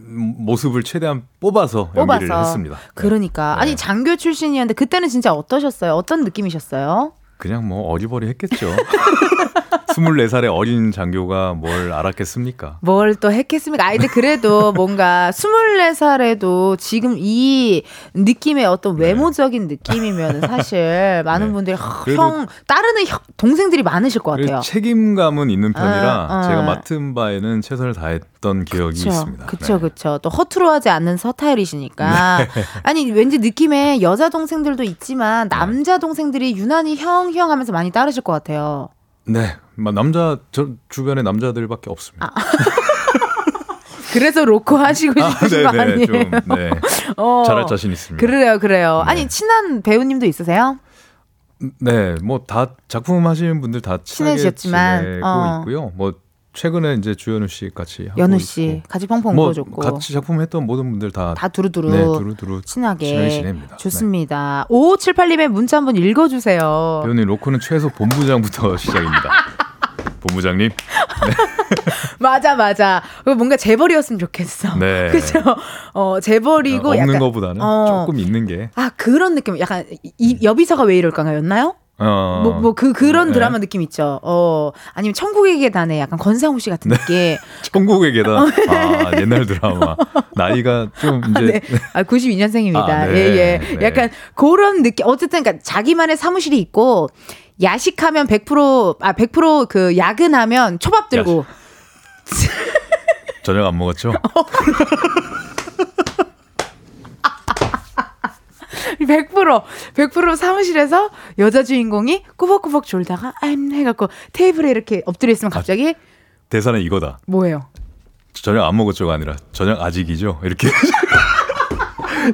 모습을 최대한 뽑아서, 뽑아서. 연기를 했습니다. 그러니까 네. 아니 장교 출신이었는데 그때는 진짜 어떠셨어요? 어떤 느낌이셨어요? 그냥 뭐 어리버리 했겠죠. 24살의 어린 장교가 뭘 알았겠습니까? 뭘 또 했겠습니까? 아이, 데 그래도 뭔가 24살에도 지금 이 느낌의 어떤 네. 외모적인 느낌이면 사실 많은 네. 분들이 형, 따르는 형, 동생들이 많으실 것 같아요. 책임감은 있는 편이라 아, 아. 제가 맡은 바에는 최선을 다했던 기억이 그쵸, 있습니다. 그쵸, 네. 그쵸. 또 허투루 하지 않는 서타일이시니까. 네. 아니, 왠지 느낌에 여자 동생들도 있지만 남자 동생들이 유난히 형, 형 하면서 많이 따르실 것 같아요. 네, 남자 저 주변에 남자들밖에 없습니다. 아. 그래서 로코 하시고 아, 싶으신 아, 거 아니에요? 좀, 네. 어, 잘할 자신 있습니다. 그래요, 그래요. 네. 아니 친한 배우님도 있으세요? 네, 뭐 다 작품 하시는 분들 다 친하게 지내고 어. 있고요. 뭐 최근에 이제 주연우 씨 같이 연우 씨. 같이 펑펑 뭐 울어줬고 같이 작품 했던 모든 분들 다 다 두루두루 네, 두루두루 친하게 지냅니다. 좋습니다. 네. 5578님의 문자 한번 읽어주세요. 배우님 로코는 최소 본부장부터 시작입니다. 본부장님. 네. 맞아 맞아. 뭔가 재벌이었으면 좋겠어. 네. 그죠? 어 재벌이고 없는 약간, 거보다는 어, 조금 있는 게. 아 그런 느낌. 약간 이 여비서가 왜 이럴까였나요? 어. 뭐, 뭐, 그, 그런 네. 드라마 느낌 있죠. 어, 아니면 천국의 계단에 약간 권상우 씨 같은 네. 느낌. 천국의 계단. 아, 옛날 드라마. 나이가 좀 이제. 아, 네. 아 92년생입니다. 아, 네. 예, 예. 네. 약간 그런 느낌. 어쨌든, 그러니까 자기만의 사무실이 있고, 야식하면 100%, 아, 100%그 야근하면 초밥 들고. 저녁 안 먹었죠? 100% 100% 사무실에서 여자 주인공이 꾸벅꾸벅 졸다가 엠 해갖고 테이블에 이렇게 엎드려 있으면 갑자기 아, 대사는 이거다. 뭐예요? 저녁 안 먹었죠가 아니라 저녁 아직이죠. 이렇게.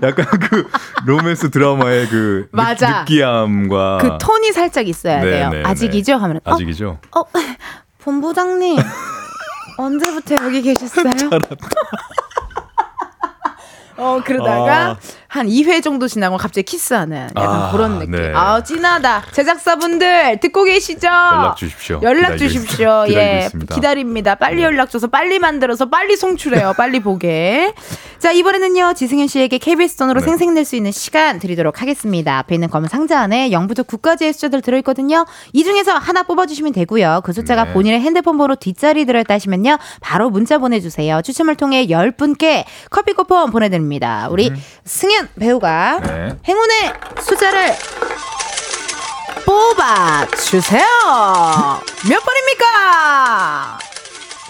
약간 그 로맨스 드라마의 그 맞아. 느끼함과 그 톤이 살짝 있어야 네, 돼요. 네, 네. 아직이죠? 하면 어, 아직이죠. 어, 어 본부장님 언제부터 여기 계셨어요? 어 그러다가 아. 한 2회 정도 지나고 갑자기 키스하는 약간 아, 그런 느낌. 네. 아, 진하다. 제작사분들 듣고 계시죠? 연락 주십시오. 연락 주십시오. 예. 있습니다. 기다립니다. 빨리 네. 연락 줘서 빨리 만들어서 빨리 송출해요. 빨리 보게. 자, 이번에는요. 지승현 씨에게 KBS 돈으로 네. 생생낼 수 있는 시간 드리도록 하겠습니다. 앞에 있는 검은 상자 안에 0부터 9까지의 숫자들 들어 있거든요. 이 중에서 하나 뽑아 주시면 되고요. 그 숫자가 네. 본인의 핸드폰 번호 뒷자리 들어 있다 하시면요. 바로 문자 보내 주세요. 추첨을 통해 10분께 커피 쿠폰 보내 드립니다. 우리 음. 승현 김 배우가 네. 행운의 숫자를 뽑아 주세요. 몇 번입니까?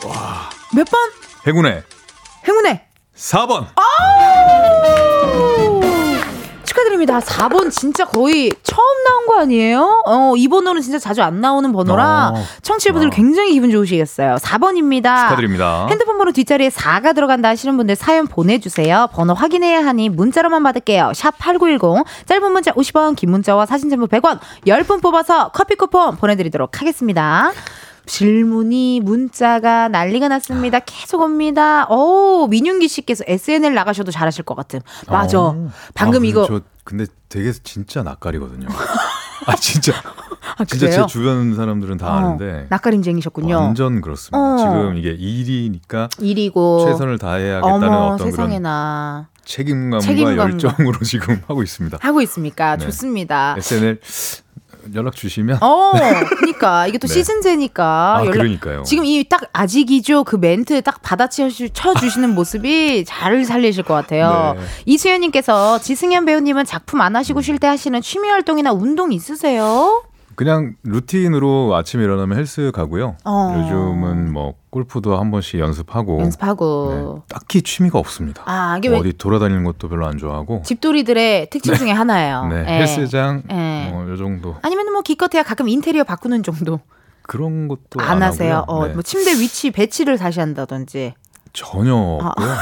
와. 몇 번? 행운의 행운의 4번. 축하드립니다. 4번 진짜 거의 처음 나온 거 아니에요? 어, 이 번호는 진짜 자주 안 나오는 번호라 어, 청취자분들 어. 굉장히 기분 좋으시겠어요. 4번입니다. 축하드립니다. 핸드폰 번호 뒷자리에 4가 들어간다 하시는 분들 사연 보내주세요. 번호 확인해야 하니 문자로만 받을게요. 샵 8910 짧은 문자 50원 긴 문자와 사진 전부 100원 10분 뽑아서 커피 쿠폰 보내드리도록 하겠습니다. 질문이 문자가 난리가 났습니다. 계속 옵니다. 오 민윤기 씨께서 SNL 나가셔도 잘하실 것 같은. 맞아. 어. 방금 아, 이거 저 근데 되게 진짜 낯가리거든요. 아 진짜 아, 진짜 제 주변 사람들은 다 어, 아는데 낯가림쟁이셨군요. 완전 그렇습니다. 어. 지금 이게 일이니까 일이고 최선을 다해야겠다는 어머, 어떤 세상에나. 그런 책임감과 책임감과. 열정으로 지금 하고 있습니다. 하고 있습니까? 네. 좋습니다. SNL 연락 주시면. 어, 그러니까 이게 또 네. 시즌제니까. 아, 연락, 그러니까요. 지금 이 딱 아직이죠 그 멘트 딱 받아쳐 주시는 모습이 잘 살리실 것 같아요. 네. 이수연님께서 지승현 배우님은 작품 안 하시고 쉴 때 하시는 취미 활동이나 운동 있으세요? 그냥 루틴으로 아침에 일어나면 헬스 가고요. 어. 요즘은 뭐 골프도 한 번씩 연습하고. 연습하고. 네, 딱히 취미가 없습니다. 아, 이게 어디 돌아다니는 것도 별로 안 좋아하고. 집돌이들의 특징 네. 중에 하나예요. 네, 네. 헬스장 네. 뭐요 정도. 아니면 뭐 기껏해야 가끔 인테리어 바꾸는 정도. 그런 것도 안, 안 하세요. 어, 네. 뭐 침대 위치 배치를 다시 한다든지. 전혀 아. 없고요. 아.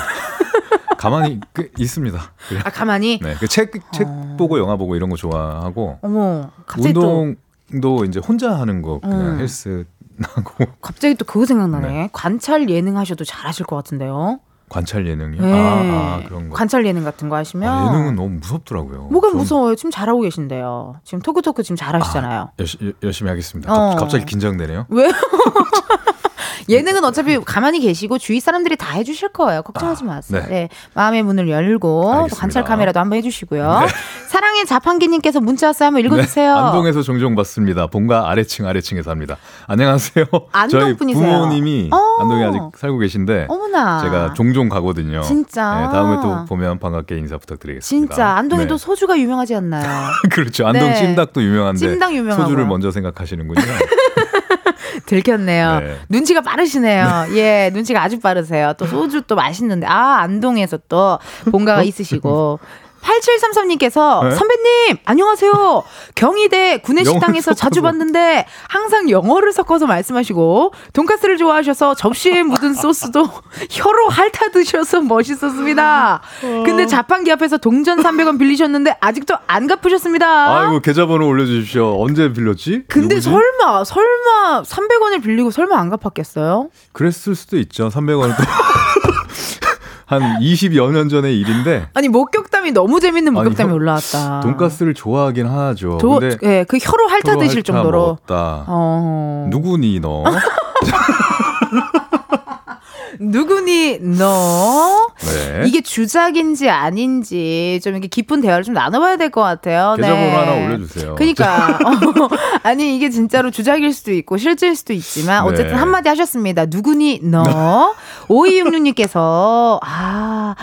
가만히 그, 있습니다. 아 가만히. 네, 그 책, 책 어... 보고 영화 보고 이런 거 좋아하고. 어머, 운동 도 이제 혼자 하는 거 그냥 음. 헬스 하고 갑자기 또 그거 생각나네. 네. 관찰 예능 하셔도 잘하실 것 같은데요. 관찰 예능이요? 네. 아, 아, 그런 거. 관찰 예능 같은 거 하시면 아, 예능은 너무 무섭더라고요. 뭐가 전... 무서워요? 지금 잘하고 계신데요. 지금 토크토크 지금 잘하시잖아요. 아, 열시, 열심히 하겠습니다. 어. 갑자기 긴장되네요. 왜요? 예능은 어차피 가만히 계시고 주위 사람들이 다 해주실 거예요. 걱정하지 아, 마세요. 네. 네. 마음의 문을 열고 관찰 카메라도 한번 해주시고요. 네. 사랑의 자판기님께서 문자 왔어요. 한번 읽어주세요. 네. 안동에서 종종 받습니다. 본가 아래층 아래층에서 합니다. 안녕하세요. 안동 분이세요. 부모님이 어. 안동에 아직 살고 계신데 어머나. 제가 종종 가거든요. 진짜. 네, 다음에 또 보면 반갑게 인사 부탁드리겠습니다. 진짜 안동에 도 네. 소주가 유명하지 않나요? 그렇죠. 안동 네. 찜닭도 유명한데 찜닭 유명하고. 소주를 먼저 생각하시는군요. 들켰네요. 네. 눈치가 빠르시네요. 네. 예, 눈치가 아주 빠르세요. 또 소주 또 맛있는데 아 안동에서 또 본가가 있으시고 8733님께서 네? 선배님 안녕하세요. 경희대 구내 식당에서 자주 봤는데 항상 영어를 섞어서 말씀하시고 돈까스를 좋아하셔서 접시에 묻은 소스도 혀로 핥아 드셔서 멋있었습니다. 근데 자판기 앞에서 동전 300원 빌리셨는데 아직도 안 갚으셨습니다. 아이고 계좌번호 올려 주십시오. 언제 빌렸지? 근데 누구지? 설마 설마 300원을 빌리고 설마 안 갚았겠어요? 그랬을 수도 있죠. 300원을 또. 한 20여 년 전의 일인데. 아니, 목격담이 너무 재밌는 목격담이 아니, 올라왔다. 돈가스를 좋아하긴 하죠. 도, 근데 예, 그 혀로 핥아 드실 정도로. 어. 누구니 너? 누구니 너? 네. 이게 주작인지 아닌지 좀 이렇게 깊은 대화를 좀 나눠봐야 될 것 같아요. 계좌번호 네. 하나 올려주세요. 그러니까 어, 아니 이게 진짜로 주작일 수도 있고 실제일 수도 있지만 어쨌든 네. 한마디 하셨습니다. 누구니 너? 5266님께서 아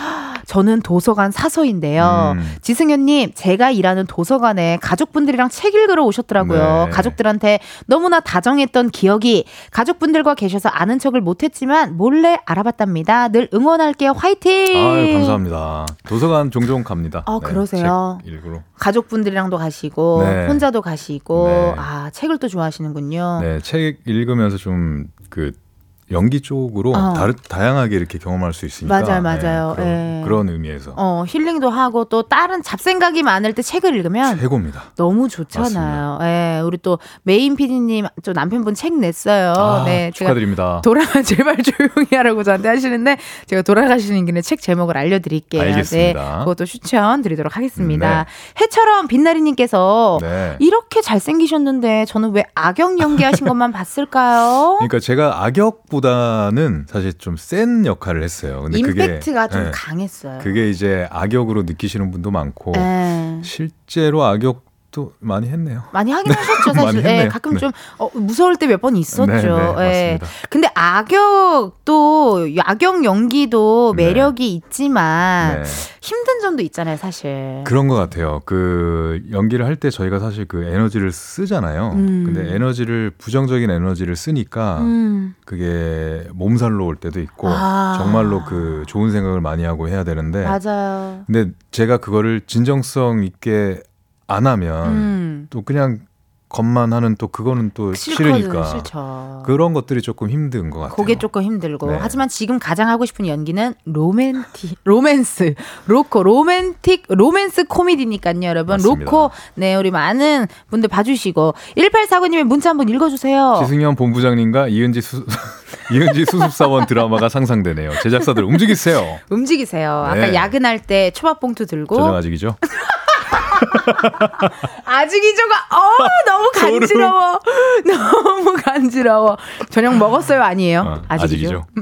저는 도서관 사서인데요. 음. 지승현님 제가 일하는 도서관에 가족분들이랑 책 읽으러 오셨더라고요. 네. 가족들한테 너무나 다정했던 기억이 가족분들과 계셔서 아는 척을 못했지만 몰래 알아봤답니다. 늘 응원할게요. 화이팅! 아유, 감사합니다. 도서관 종종 갑니다. 아, 네, 그러세요? 일부러. 가족분들이랑도 가시고, 네. 혼자도 가시고, 네. 아, 책을 또 좋아하시는군요. 네, 책 읽으면서 좀 그, 연기 쪽으로 어. 다르, 다양하게 이렇게 경험할 수 있으니까 맞아요, 맞아요. 네, 그런, 네. 그런, 의미에서 어, 힐링도 하고 또 다른 잡생각이 많을 때 책을 읽으면 최고입니다. 너무 좋잖아요. 예, 우리 또 메인 PD님 저 남편분 책 냈어요. 아, 네, 축하드립니다. 돌아 제발 조용히 하라고 저한테 하시는데 제가 돌아가시는 길에 책 제목을 알려드릴게요. 알겠습니다. 네, 그것도 추천드리도록 하겠습니다. 네. 해처럼 빛나리님께서 네. 이렇게 잘생기셨는데 저는 왜 악역 연기하신 것만 봤을까요? 그러니까 제가 악역 보다는 사실 좀 센 역할을 했어요. 근데 임팩트가 그게, 좀 네, 강했어요. 그게 이제 악역으로 느끼시는 분도 많고 에. 네. 실제로 악역 또 많이 했네요. 많이 하긴 하셨죠, 사실. 네, 가끔 네. 좀 어, 무서울 때 몇 번 있었죠. 네, 네, 네. 근데 악역도 악역 연기도 네. 매력이 있지만 네. 힘든 점도 있잖아요, 사실. 그런 것 같아요. 그 연기를 할 때 저희가 사실 그 에너지를 쓰잖아요. 음. 근데 에너지를 부정적인 에너지를 쓰니까 음. 그게 몸살로 올 때도 있고 아. 정말로 그 좋은 생각을 많이 하고 해야 되는데 맞아요. 근데 제가 그거를 진정성 있게 안 하면 음. 또 그냥 겉만 하는 또 그거는 또 싫으니까 싫죠. 그런 것들이 조금 힘든 것 같아요. 그게 조금 힘들고 네. 하지만 지금 가장 하고 싶은 연기는 로맨티 로맨스 로코 로맨틱 로맨스 코미디니까요 여러분 맞습니다. 로코 네 우리 많은 분들 봐주시고 1849님의 문자 한번 읽어주세요. 지승현 본부장님과 이은지 수 이은지 수습사원 드라마가 상상되네요. 제작사들 움직이세요. 움직이세요. 네. 아까 야근할 때 초밥 봉투 들고 저녁 아직이죠. 아직 이조가 어 너무 간지러워. 너무 간지러워. 저녁 먹었어요 아니에요? 어, 아직이죠.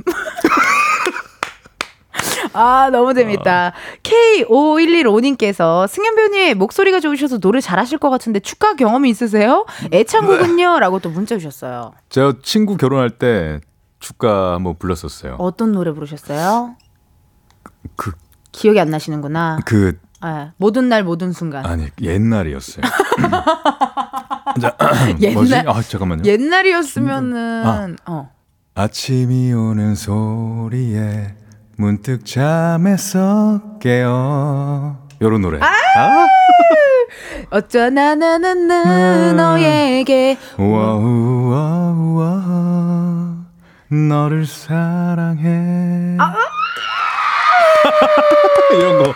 아, 너무 재밌다. K5115님께서 승현 배우님 목소리가 좋으셔서 노래 잘하실 것 같은데 축가 경험이 있으세요? 애창곡은요? 네. 라고 또 문자 주셨어요. 제가 친구 결혼할 때 축가 한번 불렀었어요. 어떤 노래 부르셨어요? 그 기억이 안 나시는구나. 그 네, 모든 날 모든 순간. 아니 옛날이었어요. 자, 옛날 아 잠깐만요. 옛날이었으면은 아, 어. 아침이 오는 소리에 문득 잠에서 깨어 요런 노래. 아! 아! 어쩌나 나는 음. 너에게 와우와우와 너를 사랑해. 아! 이런 거.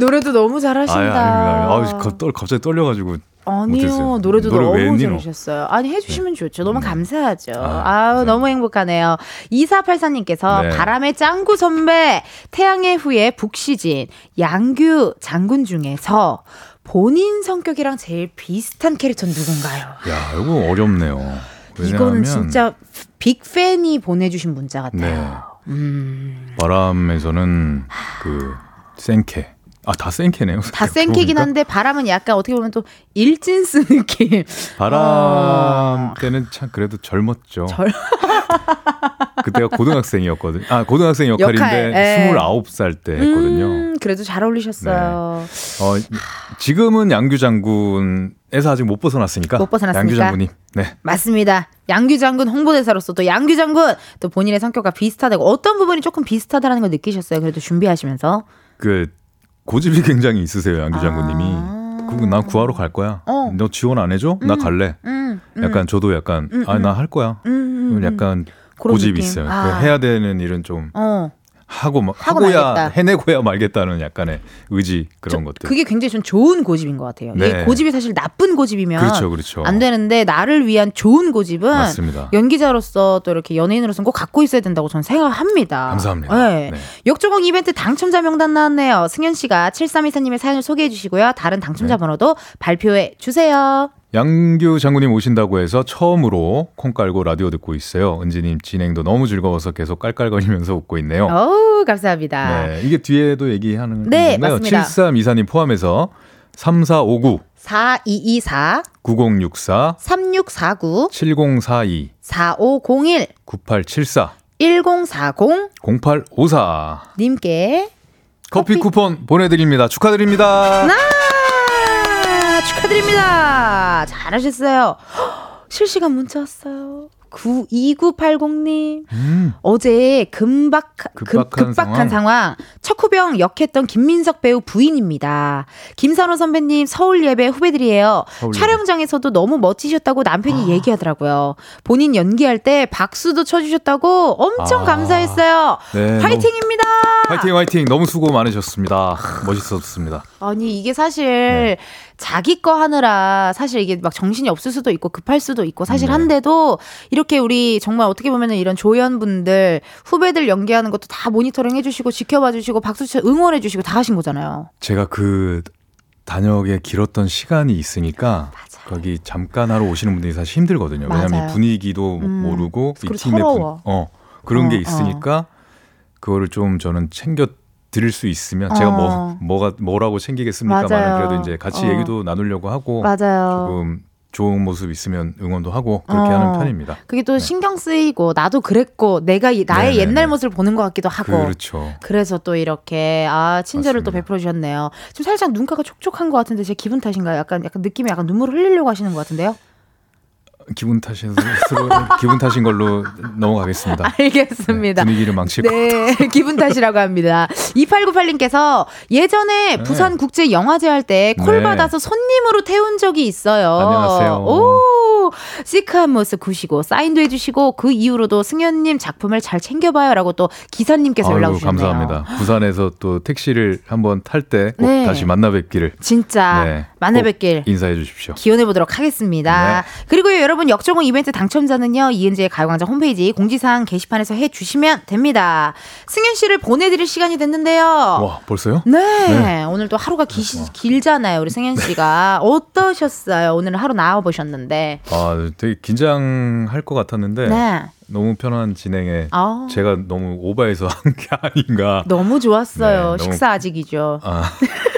노래도 너무 잘하신다. 아, 아, 아, 갑자기 떨려가지고 아니요, 못했어요. 노래도 노래 너무 잘하셨어요. 아니, 해주시면 네. 좋죠. 너무 음. 감사하죠. 아, 우 너무 행복하네요. 2484님께서 네. 바람의 짱구 선배, 태양의 후예 북시진, 양규 장군 중에서 본인 성격이랑 제일 비슷한 캐릭터는 누군가요? 야, 이거 어렵네요. 이거는 진짜 빅팬이 보내주신 문자 같아요. 네. 음. 바람에서는 그 생캐. 아, 다 생캐네요. 다 생캐긴 한데 바람은 약간 어떻게 보면 또 일진스 느낌. 바람 어... 때는 참 그래도 젊었죠. 젊... 그때가 고등학생이었거든. 아, 고등학생 역할인데 역할, 29살 때 했거든요. 음, 그래도 잘 어울리셨어요. 네. 어, 지금은 양규 장군에서 아직 못 벗어났으니까. 못 벗어났으니까. 양규 장군님. 네. 맞습니다. 양규 장군 홍보대사로서 또 양규 장군 또 본인의 성격과 비슷하다고 어떤 부분이 조금 비슷하다라는 걸 느끼셨어요. 그래도 준비하시면서. 그 고집이 굉장히 있으세요, 양규 장군님이. 아~ 난 구하러 갈 거야. 어. 너 지원 안 해줘? 음, 나 갈래. 음, 음. 약간 저도 약간 음, 아나 할 거야. 음, 음, 약간 고집이 있어요. 아. 해야 되는 일은 좀 어. 하고 막 하고 말겠다. 해내고야 말겠다는 약간의 의지 그런 저, 것들. 그게 굉장히 좀 좋은 고집인 것 같아요. 네. 이게 고집이 사실 나쁜 고집이면 그렇죠, 그렇죠. 안 되는데 나를 위한 좋은 고집은 맞습니다. 연기자로서 또 이렇게 연예인으로서는 꼭 갖고 있어야 된다고 저는 생각합니다. 감사합니다. 네. 네. 역조공 이벤트 당첨자 명단 나왔네요. 승현 씨가 7324님의 사연을 소개해 주시고요. 다른 당첨자 네. 번호도 발표해 주세요. 양규 장군님 오신다고 해서 처음으로 콩 깔고 라디오 듣고 있어요. 은지님 진행도 너무 즐거워서 계속 깔깔거리면서 웃고 있네요. 오, 감사합니다. 네, 이게 뒤에도 얘기하는 네, 건가요? 맞습니다. 7324님 포함해서 3459 4224 9064 3649 7042 4501 9874 1040 0854 님께 커피, 커피 쿠폰 보내드립니다. 축하드립니다. 나! 축하드립니다. 잘하셨어요. 실시간 문자 왔어요. 9 2980님. 음. 어제 금박, 급박한, 급, 급박한 상황. 상황. 척후병 역했던 김민석 배우 부인입니다. 김선호 선배님 서울 예배 후배들이에요. 서울 촬영장에서도 너무 멋지셨다고 남편이 아. 얘기하더라고요. 본인 연기할 때 박수도 쳐주셨다고 엄청 아. 감사했어요. 네, 화이팅입니다. 화이팅, 화이팅. 너무 수고 많으셨습니다. 멋있었습니다. 아니, 이게 사실 네. 자기 거 하느라 사실 이게 막 정신이 없을 수도 있고 급할 수도 있고 사실 네. 한데도 이렇게 우리 정말 어떻게 보면은 이런 조연분들 후배들 연기하는 것도 다 모니터링 해주시고 지켜봐 주시고 박수 쳐 응원해 주시고 다 하신 거잖아요. 제가 그 단역에 길었던 시간이 있으니까 맞아. 거기 잠깐 하러 오시는 분들이 사실 힘들거든요. 왜냐하면 분위기도 음. 모르고 이 팀의 분, 어 그런 어, 게 있으니까 어. 그거를 좀 저는 챙겨 드릴 수 있으면 제가 뭐 어. 뭐가 뭐라고 챙기겠습니까만 그래도 이제 같이 어. 얘기도 나누려고 하고 맞아요. 조금 좋은 모습 있으면 응원도 하고 그렇게 어. 하는 편입니다. 그게 또 네. 신경 쓰이고 나도 그랬고 내가 나의 네네네. 옛날 모습을 보는 것 같기도 하고. 그렇죠. 그래서 또 이렇게 아 친절을 맞습니다. 또 베풀어 주셨네요. 지금 살짝 눈가가 촉촉한 것 같은데 제 기분 탓인가요? 약간 약간 느낌이 약간 눈물 흘리려고 하시는 것 같은데요? 기분 스스로 기분 탓인 걸로 넘어가겠습니다. 알겠습니다. 네, 분위기를 망치고. 네, 기분 탓이라고 합니다. 2898님께서 예전에 네. 부산 국제 영화제 할 때콜 네. 받아서 손님으로 태운 적이 있어요. 안녕하세요. 오, 시크한 모습 구시고 사인도 해주시고 그 이후로도 승현님 작품을 잘 챙겨봐요라고 또 기사님께서 연락 주셨네요. 감사합니다. 부산에서 또 택시를 한번 탈 때꼭 네. 다시 만나 뵙기를. 진짜 네, 만나 뵙길 인사해 주십시오. 기원해 보도록 하겠습니다. 네. 그리고 여러분. 여러분 역조공 이벤트 당첨자는요. 이은지의 가요광장 홈페이지 공지사항 게시판에서 해주시면 됩니다. 승현 씨를 보내드릴 시간이 됐는데요. 와 벌써요? 네. 네. 오늘 또 하루가 기, 길잖아요. 우리 승현 씨가 어떠셨어요? 오늘 하루 나와 보셨는데. 아 되게 긴장할 것 같았는데. 네. 너무 편한 진행에 아. 제가 너무 오버해서 한 게 아닌가. 너무 좋았어요. 네, 식사 아직이죠. 아.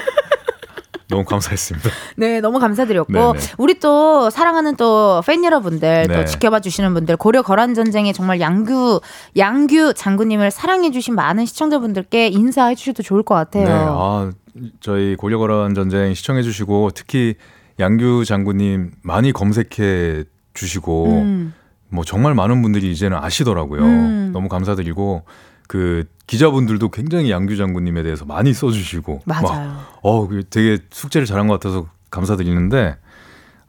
너무 감사했습니다. 네, 너무 감사드렸고 네네. 네. 우리 또 사랑하는 또 팬 여러분들 네. 또 지켜봐 주시는 분들 고려 거란 전쟁에 정말 양규 양규 장군님을 사랑해 주신 많은 시청자분들께 인사해 주셔도 좋을 것 같아요. 네, 아 저희 고려 거란 전쟁 시청해 주시고 특히 양규 장군님 많이 검색해 주시고 음. 뭐 정말 많은 분들이 이제는 아시더라고요. 음. 너무 감사드리고 그 기자분들도 굉장히 양규 장군님에 대해서 많이 써주시고 맞아요. 막, 어, 그 되게 숙제를 잘한 것 같아서 감사드리는데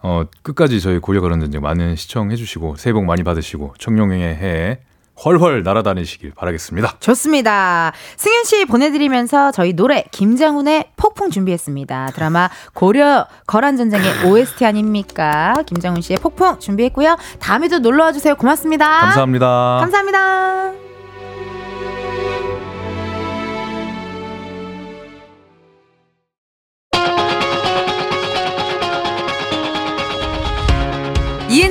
어, 끝까지 저희 고려 그런 전쟁 많은 시청해주시고 새해 복 많이 받으시고 청룡의 해에 훨훨 날아다니시길 바라겠습니다. 좋습니다. 승현 씨 보내드리면서 저희 노래 김장훈의 폭풍 준비했습니다. 드라마 고려 거란 전쟁의 OST 아닙니까? 김장훈 씨의 폭풍 준비했고요. 다음에도 놀러와 주세요. 고맙습니다. 감사합니다. 감사합니다.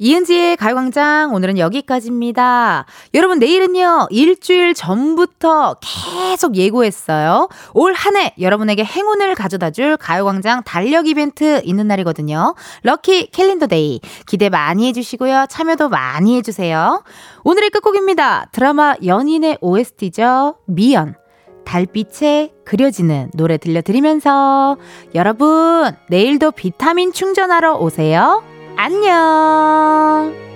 이은지의 가요광장 오늘은 여기까지입니다. 여러분 내일은요 일주일 전부터 계속 예고했어요. 올 한 해 여러분에게 행운을 가져다줄 가요광장 달력 이벤트 있는 날이거든요. lucky calendar day 기대 많이 해주시고요. 참여도 많이 해주세요. 오늘의 끝곡입니다. 드라마 연인의 OST죠. 미연. 달빛에 그려지는 노래 들려드리면서 여러분 내일도 비타민 충전하러 오세요. 안녕!